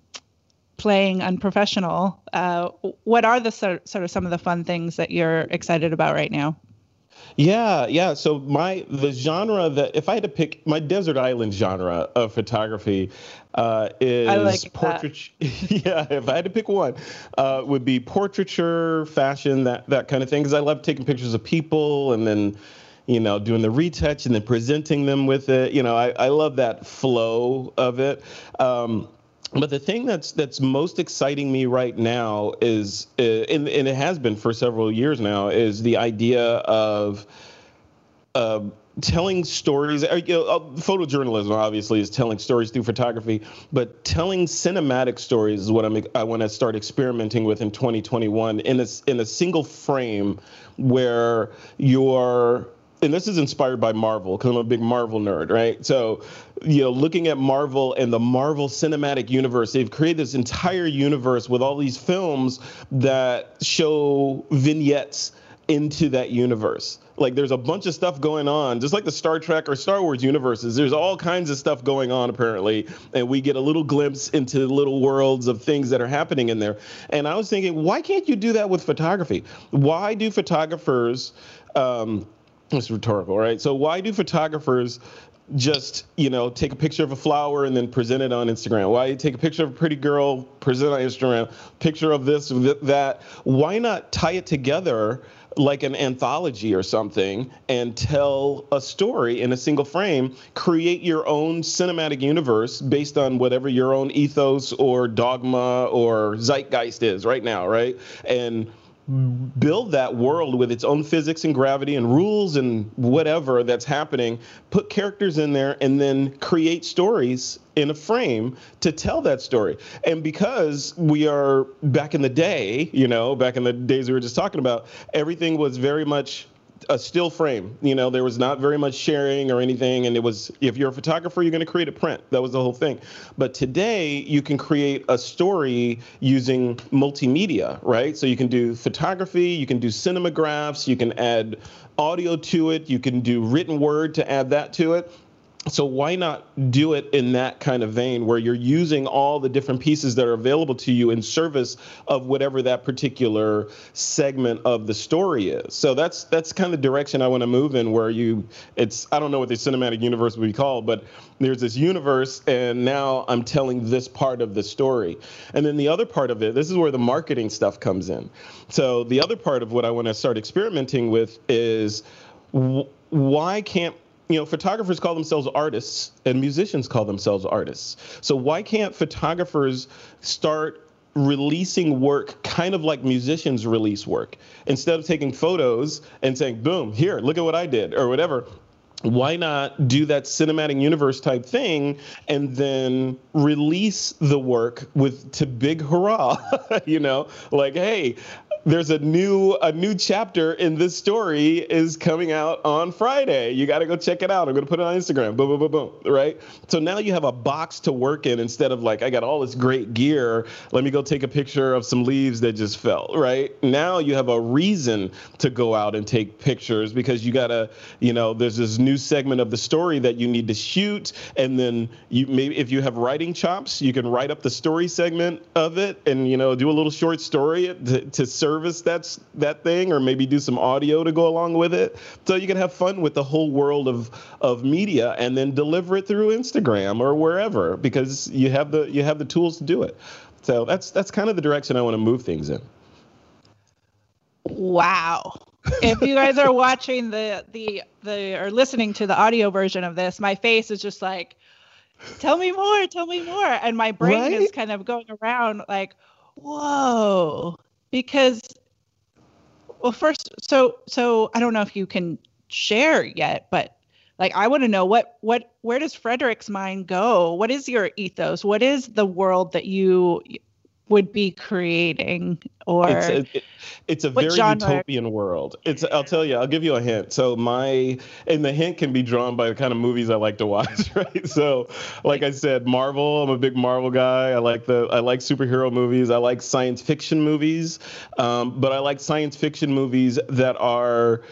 playing unprofessional? Uh, what are the sort, sort of some of the fun things that you're excited about right now? Yeah, yeah. So my the genre that if I had to pick my desert island genre of photography uh, is like portraiture. yeah, if I had to pick one, uh, would be portraiture, fashion, that that kind of thing. Because I love taking pictures of people and then you know, doing the retouch and then presenting them with it. You know, I, I love that flow of it. Um, but the thing that's that's most exciting me right now is, uh, and, and it has been for several years now, is the idea of uh, telling stories. Uh, you know, uh, photojournalism obviously is telling stories through photography, but telling cinematic stories is what I'm, I want to start experimenting with in 2021 in a in a single frame where you're and this is inspired by Marvel because I'm a big Marvel nerd, right? So, you know, looking at Marvel and the Marvel Cinematic Universe, they've created this entire universe with all these films that show vignettes into that universe. Like there's a bunch of stuff going on, just like the Star Trek or Star Wars universes. There's all kinds of stuff going on apparently, and we get a little glimpse into little worlds of things that are happening in there. And I was thinking, why can't you do that with photography? Why do photographers um, it's rhetorical, right? So why do photographers just you know take a picture of a flower and then present it on Instagram? Why take a picture of a pretty girl, present on Instagram, picture of this, that? Why not tie it together like an anthology or something and tell a story in a single frame? Create your own cinematic universe based on whatever your own ethos or dogma or zeitgeist is right now, right? And build that world with its own physics and gravity and rules and whatever that's happening, put characters in there, and then create stories in a frame to tell that story. And because we are back in the day, you know, back in the days we were just talking about, everything was very much a still frame. You know, there was not very much sharing or anything. And it was, if you're a photographer, you're going to create a print. That was the whole thing. But today, you can create a story using multimedia, right? So you can do photography, you can do cinemagraphs, you can add audio to it, you can do written word to add that to it so why not do it in that kind of vein where you're using all the different pieces that are available to you in service of whatever that particular segment of the story is? So that's that's kind of the direction i want to move in where you it's i don't know what the cinematic universe would be called but there's this universe and now i'm telling this part of the story. And then the other part of it this is where the marketing stuff comes in. So the other part of what i want to start experimenting with is why can't you know, photographers call themselves artists and musicians call themselves artists. So why can't photographers start releasing work kind of like musicians release work? Instead of taking photos and saying, boom, here, look at what I did, or whatever, why not do that cinematic universe type thing and then release the work with to big hurrah you know like hey there's a new a new chapter in this story is coming out on Friday. You got to go check it out. I'm to put it on Instagram. Boom, boom, boom, boom. Right. So now you have a box to work in instead of like I got all this great gear. Let me go take a picture of some leaves that just fell. Right. Now you have a reason to go out and take pictures because you got to, you know, there's this new segment of the story that you need to shoot, and then you maybe if you have writing chops, you can write up the story segment of it and you know do a little short story to, to serve service that's that thing or maybe do some audio to go along with it. So you can have fun with the whole world of of media and then deliver it through Instagram or wherever because you have the you have the tools to do it. So that's that's kind of the direction I want to move things in. Wow. If you guys are watching the the the or listening to the audio version of this my face is just like tell me more tell me more. And my brain right? is kind of going around like whoa because well first so so i don't know if you can share yet but like i want to know what what where does frederick's mind go? What is your ethos? What is the world that you would be creating or it's a, it, it's a very genre? utopian world. It's i'll tell you i'll give you a hint. So my and the hint can be drawn by the kind of movies i like to watch right? So like i said marvel i'm a big marvel guy. I like the i like superhero movies. I like science fiction movies. Um, but i like science fiction movies that are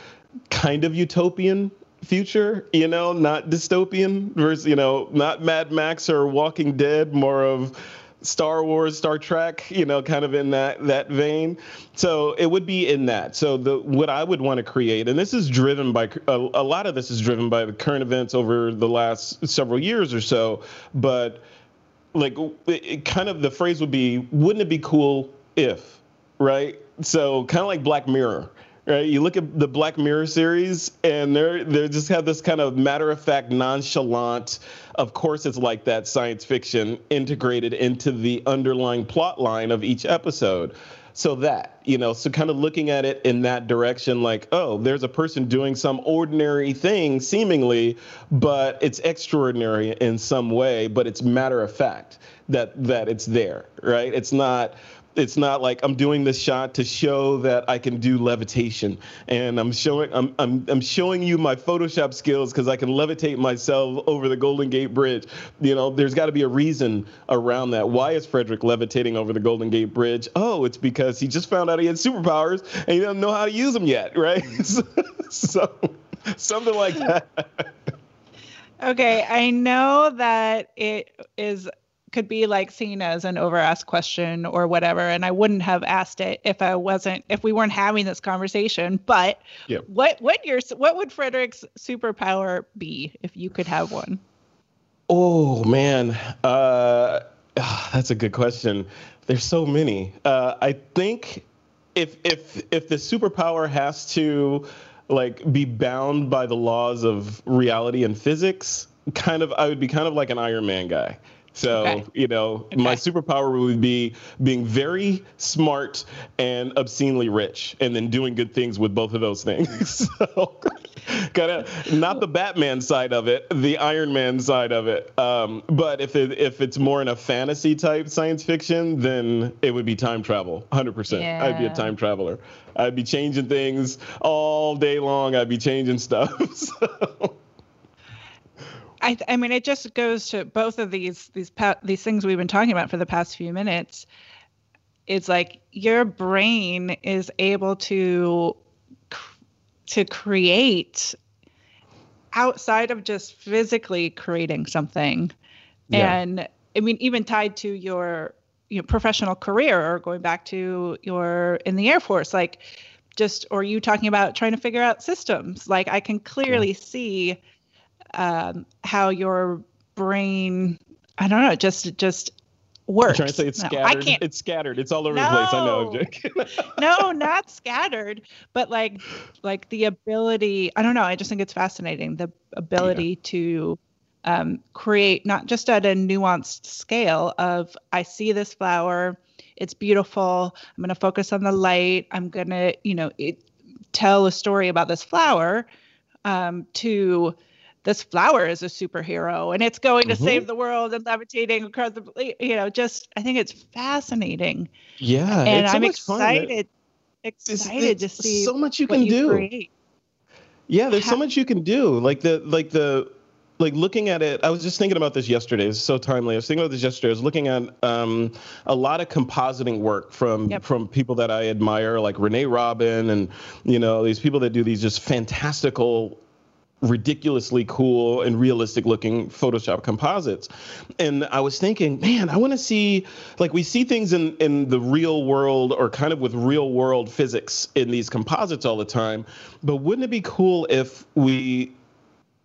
kind of utopian future, you know, not dystopian versus, you know, not Mad Max or Walking Dead, more of Star Wars, Star Trek, you know, kind of in that that vein. So it would be in that. So the what I would want to create, and this is driven by a, a lot of this is driven by the current events over the last several years or so. But like, it, kind of the phrase would be, wouldn't it be cool if, right? So kind of like Black Mirror right? You look at the Black Mirror series, and they're they just have this kind of matter of fact, nonchalant. Of course, it's like that science fiction integrated into the underlying plot line of each episode. So that you know, so kind of looking at it in that direction, like, oh, there's a person doing some ordinary thing, seemingly, but it's extraordinary in some way, but it's matter of fact that that it's there, right? It's not it's not like I'm doing this shot to show that I can do levitation, and I'm showing I'm I'm I'm showing you my Photoshop skills because I can levitate myself over the Golden Gate Bridge. You know, there's got to be a reason around that. Why is Frederick levitating over the Golden Gate Bridge? Oh, it's because he just found out he had superpowers and he doesn't know how to use them yet, right? so something like that. Okay, I know that it is could be like seen as an over asked question or whatever and i wouldn't have asked it if i wasn't if we weren't having this conversation but yep. what what your what would frederick's superpower be if you could have one? Oh man uh that's a good question. There's so many. Uh i think if if if the superpower has to like be bound by the laws of reality and physics kind of i would be kind of like an iron man guy so, okay. you know, okay. my superpower would be being very smart and obscenely rich and then doing good things with both of those things. so, kind of not the Batman side of it, the Iron Man side of it. Um, but if it, if it's more in a fantasy type science fiction, then it would be time travel. 100%. Yeah. I'd be a time traveler. I'd be changing things all day long. I'd be changing stuff. so. I, I mean, it just goes to both of these these these things we've been talking about for the past few minutes. It's like your brain is able to to create outside of just physically creating something, yeah. and I mean, even tied to your you know, professional career or going back to your in the Air Force, like just or you talking about trying to figure out systems. Like I can clearly yeah. see um, how your brain I don't know just just works. I'm trying to say it's no, scattered. I can't. It's scattered. It's all over no. the place. I know, Jake. no, not scattered, but like like the ability. I don't know. I just think it's fascinating the ability yeah. to um, create not just at a nuanced scale of I see this flower, it's beautiful. I'm going to focus on the light. I'm going to you know it, tell a story about this flower. Um, to this flower is a superhero and it's going to mm-hmm. save the world and levitating across the you know just i think it's fascinating yeah and i'm excited excited it's, to see so much you can you do create. yeah there's so much you can do like the like the like looking at it, I was just thinking about this yesterday. It's so timely. I was thinking about this yesterday. I was looking at um, a lot of compositing work from yep. from people that I admire, like Renee Robyn, and you know these people that do these just fantastical ridiculously cool and realistic looking Photoshop composites. And I was thinking, man, I want to see like we see things in in the real world or kind of with real world physics in these composites all the time, but wouldn't it be cool if we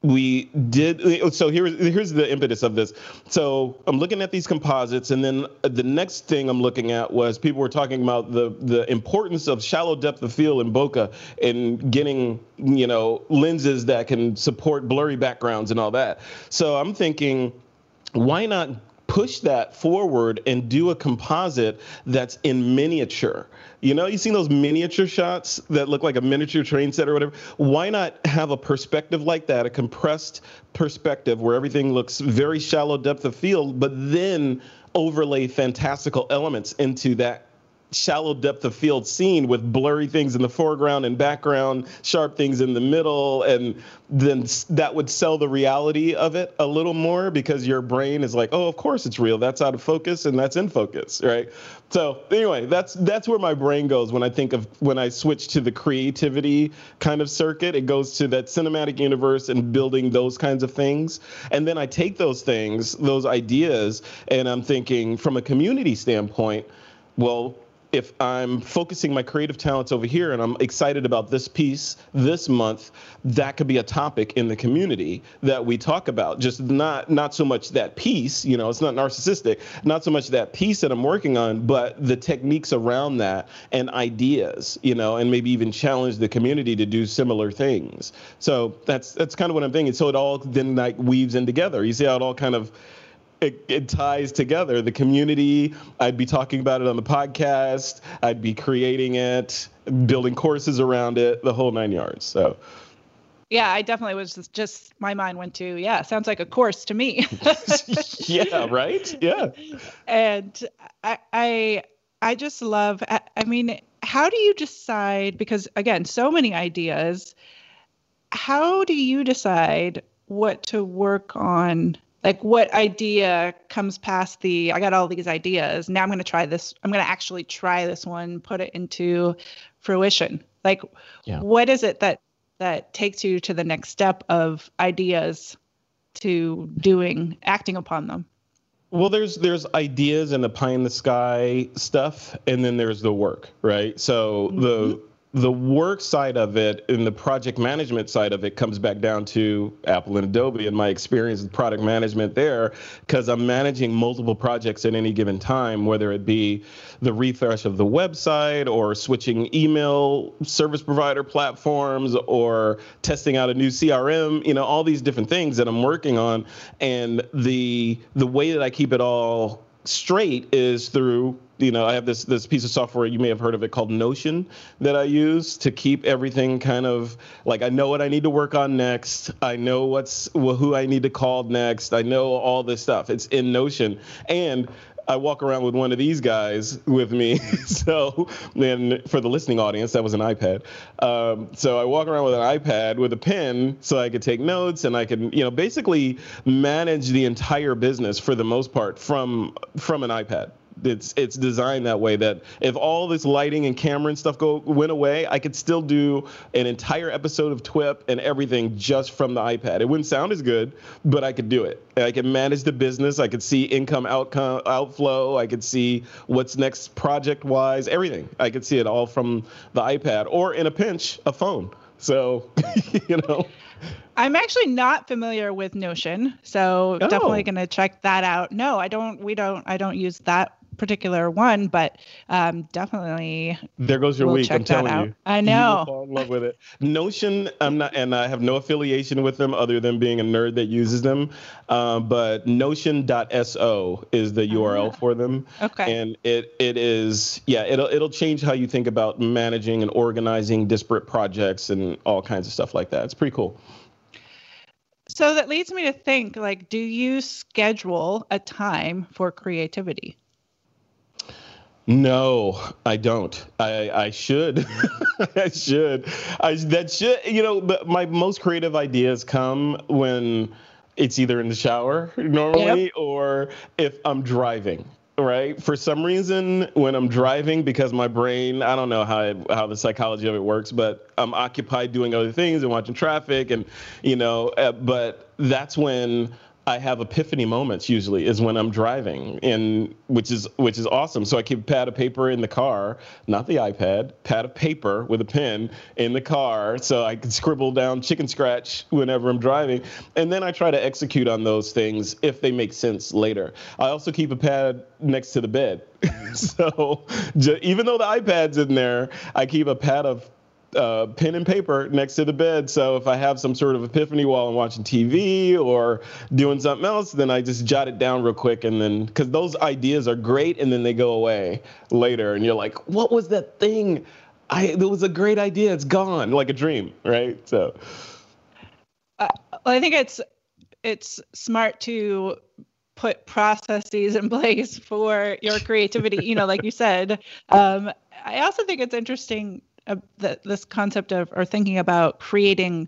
we did so here's here's the impetus of this. So i'm looking at these composites and then the next thing i'm looking at was people were talking about the the importance of shallow depth of field in bokeh and getting you know lenses that can support blurry backgrounds and all that. So i'm thinking why not push that forward and do a composite that's in miniature. You know, you've seen those miniature shots that look like a miniature train set or whatever. Why not have a perspective like that, a compressed perspective where everything looks very shallow depth of field, but then overlay fantastical elements into that shallow depth of field scene with blurry things in the foreground and background, sharp things in the middle, and then that would sell the reality of it a little more because your brain is like, oh, of course it's real. That's out of focus and that's in focus, right? So anyway, that's that's where my brain goes when I think of when I switch to the creativity kind of circuit. It goes to that cinematic universe and building those kinds of things, and then I take those things, those ideas, and I'm thinking from a community standpoint. Well, if I'm focusing my creative talents over here and I'm excited about this piece this month, that could be a topic in the community that we talk about. Just not not so much that piece, you know, it's not narcissistic, not so much that piece that I'm working on, but the techniques around that and ideas, you know, and maybe even challenge the community to do similar things. So that's that's kind of what I'm thinking. So it all then like weaves in together. You see how it all kind of it, it, ties together the community. I'd be talking about it on the podcast. I'd be creating it, building courses around it, the whole nine yards. So. Yeah, I definitely was just, just my mind went to yeah, sounds like a course to me. yeah, right. Yeah. And I, I, I just love. I, I mean, how do you decide? Because again, so many ideas. How do you decide what to work on like what idea comes past the i got all these ideas now i'm going to try this i'm going to actually try this one put it into fruition like yeah. what is it that that takes you to the next step of ideas to doing acting upon them well there's there's ideas and the pie in the sky stuff and then there's the work right so mm-hmm. the the work side of it and the project management side of it comes back down to Apple and Adobe and my experience with product management there because I'm managing multiple projects at any given time, whether it be the refresh of the website or switching email service provider platforms or testing out a new CRM, you know, all these different things that I'm working on. And the the way that I keep it all straight is through you know, I have this this piece of software you may have heard of it called Notion that I use to keep everything kind of like I know what I need to work on next. I know what's who I need to call next. I know all this stuff. It's in Notion, and I walk around with one of these guys with me. so then for the listening audience, that was an iPad. Um, so I walk around with an iPad with a pen so I could take notes and I could, you know, basically manage the entire business for the most part from from an iPad it's it's designed that way that if all this lighting and camera and stuff go went away, I could still do an entire episode of TWIP and everything just from the iPad. It wouldn't sound as good, but I could do it. I could manage the business. I could see income outcome outflow. I could see what's next project wise, everything. I could see it all from the iPad or in a pinch, a phone. So, you know. I'm actually not familiar with Notion, so oh. definitely going to check that out. No, I don't. We don't. I don't use that particular one, but um, definitely. There goes your we'll week. I'm telling out. you. I know. You fall in love with it. Notion. I'm not, and I have no affiliation with them other than being a nerd that uses them. Uh, but Notion.so is the URL ah, for them. Okay. And it it is yeah it'll it'll change how you think about managing and organizing disparate projects and all kinds of stuff like that. It's pretty cool So that leads me to think like, do you schedule a time for creativity? No, I don't. I I should. I should. I that should. You know, my most creative ideas come when it's either in the shower normally yep. or if I'm driving right for some reason when i'm driving because my brain i don't know how it, how the psychology of it works but i'm occupied doing other things and watching traffic and you know uh, but that's when I have epiphany moments usually is when I'm driving and which is which is awesome. So I keep a pad of paper in the car, not the iPad, pad of paper with a pen in the car so I can scribble down chicken scratch whenever I'm driving. And then I try to execute on those things if they make sense later. I also keep a pad next to the bed. so even though the iPad's in there, I keep a pad of uh, pen and paper next to the bed. So if I have some sort of epiphany while I'm watching TV or doing something else, then I just jot it down real quick. And then, because those ideas are great and then they go away later. And you're like, what was that thing? I, it was a great idea. It's gone like a dream, right? So. Uh, I think it's it's smart to put processes in place for your creativity you know like you said um, i also think it's interesting uh, the, this concept of or thinking about creating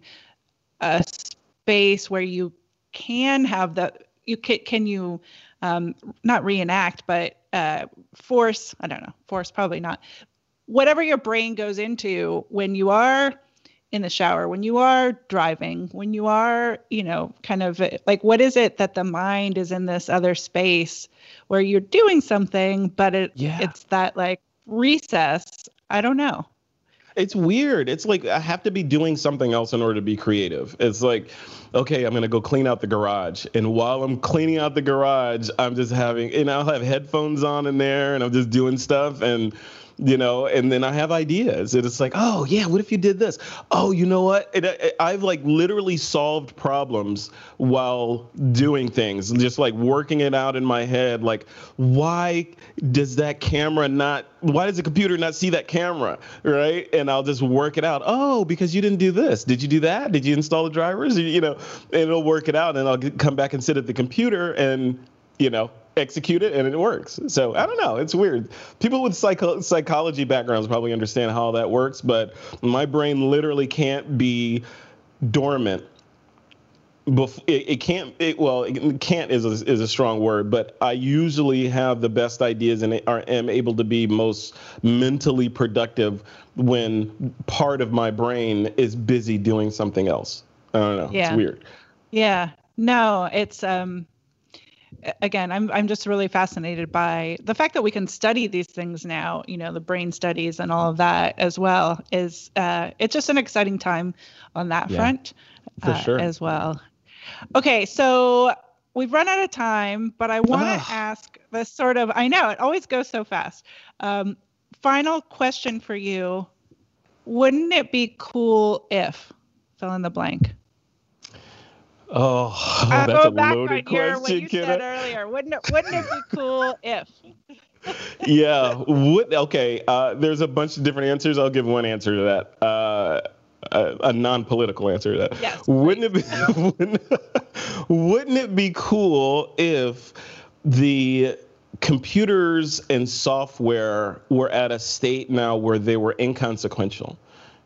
a space where you can have the you can, can you um, not reenact but uh, force i don't know force probably not whatever your brain goes into when you are in the shower when you are driving when you are you know kind of like what is it that the mind is in this other space where you're doing something but it yeah. it's that like recess i don't know it's weird. It's like I have to be doing something else in order to be creative. It's like, okay, I'm gonna go clean out the garage, and while I'm cleaning out the garage, I'm just having, and I'll have headphones on in there, and I'm just doing stuff, and you know and then i have ideas. And it's like oh yeah what if you did this? Oh you know what? It, i've like literally solved problems while doing things just like working it out in my head like why does that camera not why does the computer not see that camera right? And i'll just work it out. Oh because you didn't do this. Did you do that? Did you install the drivers? You know and it'll work it out and i'll come back and sit at the computer and you know execute it and it works. So I don't know. It's weird. People with psycho- psychology backgrounds probably understand how that works, but my brain literally can't be dormant. Bef- it, it can't. It, well, it can't is a, is a strong word, but I usually have the best ideas and are, am able to be most mentally productive when part of my brain is busy doing something else. I don't know. Yeah. It's weird. Yeah. No, it's um again, I'm I'm just really fascinated by the fact that we can study these things now. You know, the brain studies and all of that as well is uh, it's just an exciting time on that yeah, front uh, sure as well. Okay, so we've run out of time, but I want to ask this sort of I know it always goes so fast. Um, final question for you: Wouldn't it be cool if fill in the blank? Oh, that's go a back loaded on your, what you said earlier. Wouldn't it, wouldn't it be cool if? yeah. Would, okay. Uh, there's a bunch of different answers. I'll give one answer to that. Uh, a, a, non-political answer to that. Yes. Wouldn't it be? wouldn't, wouldn't it be cool if the computers and software were at a state now where they were inconsequential,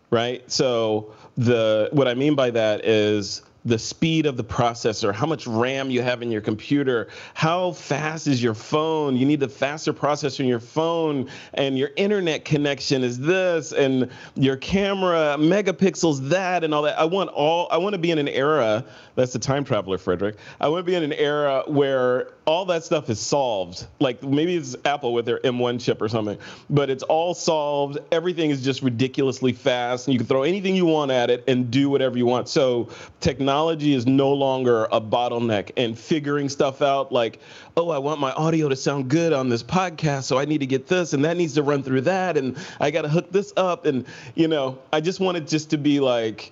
right? So the what I mean by that is the speed of the processor, how much RAM you have in your computer, how fast is your phone? You need the faster processor in your phone, and your internet connection is this, and your camera megapixels that, and all that. I want all. I want to be in an era. That's the time traveler, Frederick. I want to be in an era where all that stuff is solved. Like maybe it's Apple with their M1 chip or something, but it's all solved. Everything is just ridiculously fast, and you can throw anything you want at it and do whatever you want. So technology is no longer a bottleneck, and figuring stuff out like, oh, I want my audio to sound good on this podcast, so I need to get this, and that needs to run through that, and I got to hook this up, and you know, I just want it just to be like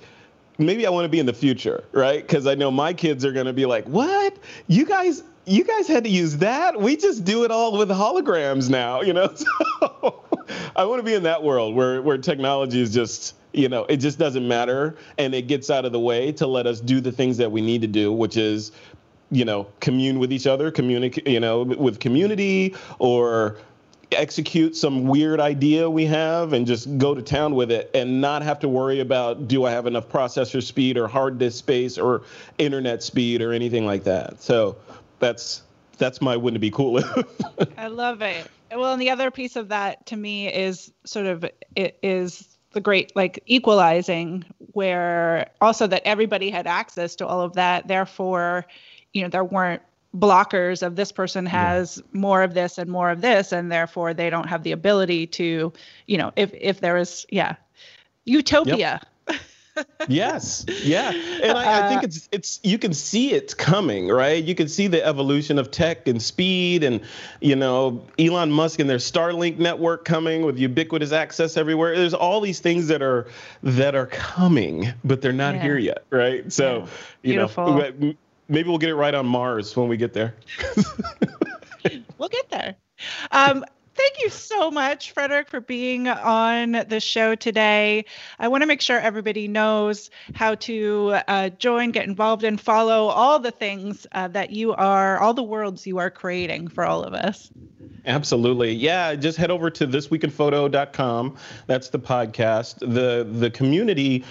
maybe I want to be in the future, right? Because I know my kids are going to be like, what? You guys, you guys had to use that. We just do it all with holograms now, you know. So I want to be in that world where where technology is just you know, it just doesn't matter. And it gets out of the way to let us do the things that we need to do, which is, you know, commune with each other, communicate, you know, with community or execute some weird idea we have and just go to town with it and not have to worry about do I have enough processor speed or hard disk space or internet speed or anything like that. So that's that's my wouldn't it be cool I love it. Well, and the other piece of that to me is sort of it is the great like equalizing where also that everybody had access to all of that. Therefore, you know, there weren't blockers of this person has yeah. more of this and more of this and therefore they don't have the ability to you know if if there is yeah utopia yep. Yes yeah and I, I, think uh, it's it's you can see it coming right you can see the evolution of tech and speed and you know elon musk and their starlink network coming with ubiquitous access everywhere there's all these things that are that are coming but they're not yeah. here yet right so yeah. you know maybe we'll get it right on Mars when we get there. we'll get there. Um, thank you so much, Frederick, for being on the show today. I want to make sure everybody knows how to uh, join, get involved, and follow all the things uh, that you are, all the worlds you are creating for all of us. Absolutely. Yeah, just head over to thisweekinphoto.com. That's the podcast. The the community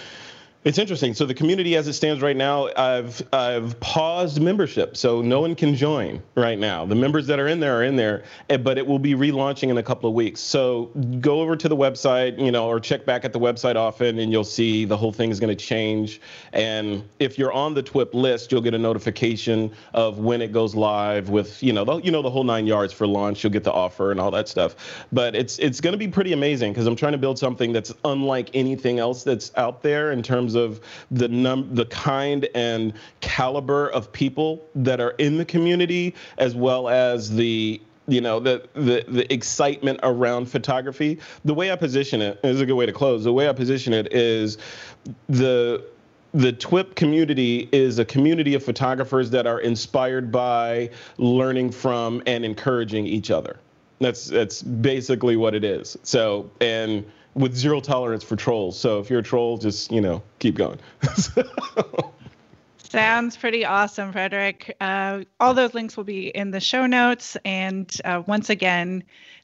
it's interesting. So the community, as it stands right now, I've I've paused membership, so no one can join right now. The members that are in there are in there, eh, but it will be relaunching in a couple of weeks. So go over to the website, you know, or check back at the website often, and you'll see the whole thing is going to change. And if you're on the TWIP list, you'll get a notification of when it goes live with, you know, the, you know the whole nine yards for launch. You'll get the offer and all that stuff. But it's it's going to be pretty amazing because I'm trying to build something that's unlike anything else that's out there in terms terms of the num the kind and caliber of people that are in the community, as well as the you know the, the the excitement around photography the way i position it is a good way to close the way i position it is the the TWIP community is a community of photographers that are inspired by learning from and encouraging each other. That's that's basically what it is. So and with zero tolerance for trolls. So if you're a troll, just you know keep going. Sounds pretty awesome, Frederick. Uh, all those links will be in the show notes. And uh, once again,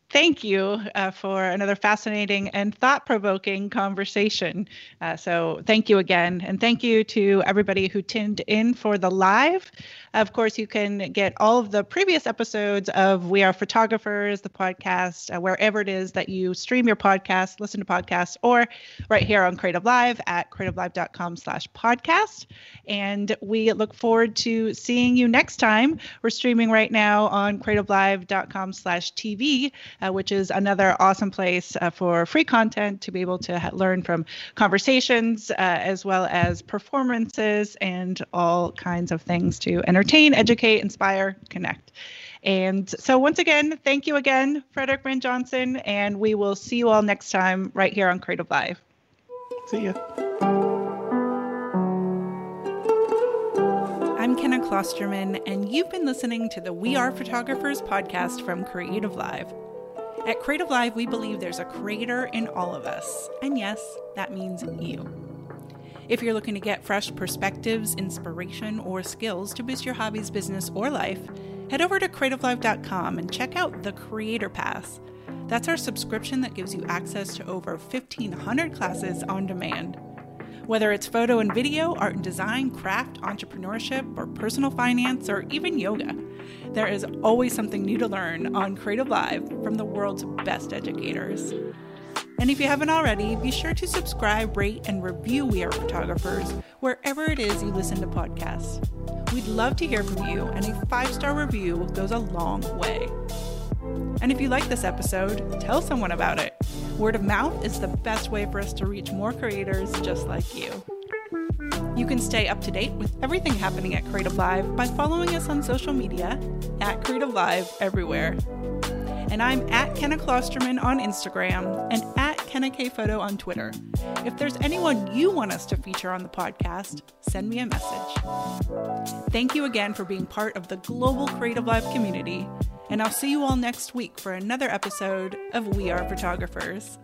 thank you uh, for another fascinating and thought provoking conversation. Uh, so, thank you again. And thank you to everybody who tuned in for the live. Of course, you can get all of the previous episodes of We Are Photographers, the podcast, uh, wherever it is that you stream your podcast, listen to podcasts, or right here on Creative Live at creativelive.com slash podcast. And we look forward to seeing you next time. We're streaming right now on creativelive.com slash TV, uh, which is another awesome place uh, for free content to be able to ha- learn from conversations uh, as well as performances and all kinds of things to entertain entertain, educate, inspire, connect. And so, once again, thank you again, Frederick Van Johnson, and we will see you all next time right here on Creative Live. See ya. I'm Kenna Klosterman, and you've been listening to the We Are Photographers podcast from Creative Live. At Creative Live, we believe there's a creator in all of us. And yes, that means you. If you're looking to get fresh perspectives, inspiration, or skills to boost your hobbies, business, or life, head over to creativelive.com and check out the Creator Pass. That's our subscription that gives you access to over 1,500 classes on demand. Whether it's photo and video, art and design, craft, entrepreneurship, or personal finance, or even yoga, there is always something new to learn on Creative Live from the world's best educators. And if you haven't already, be sure to subscribe, rate, and review We Are Photographers wherever it is you listen to podcasts. We'd love to hear from you, and a five star review goes a long way. And if you like this episode, tell someone about it. Word of mouth is the best way for us to reach more creators just like you. You can stay up to date with everything happening at Creative Live by following us on social media at Creative Live everywhere and I'm at Kenna Klosterman on Instagram and at Kenna K Photo on Twitter. If there's anyone you want us to feature on the podcast, send me a message. Thank you again for being part of the global Creative Live community, and I'll see you all next week for another episode of We Are Photographers.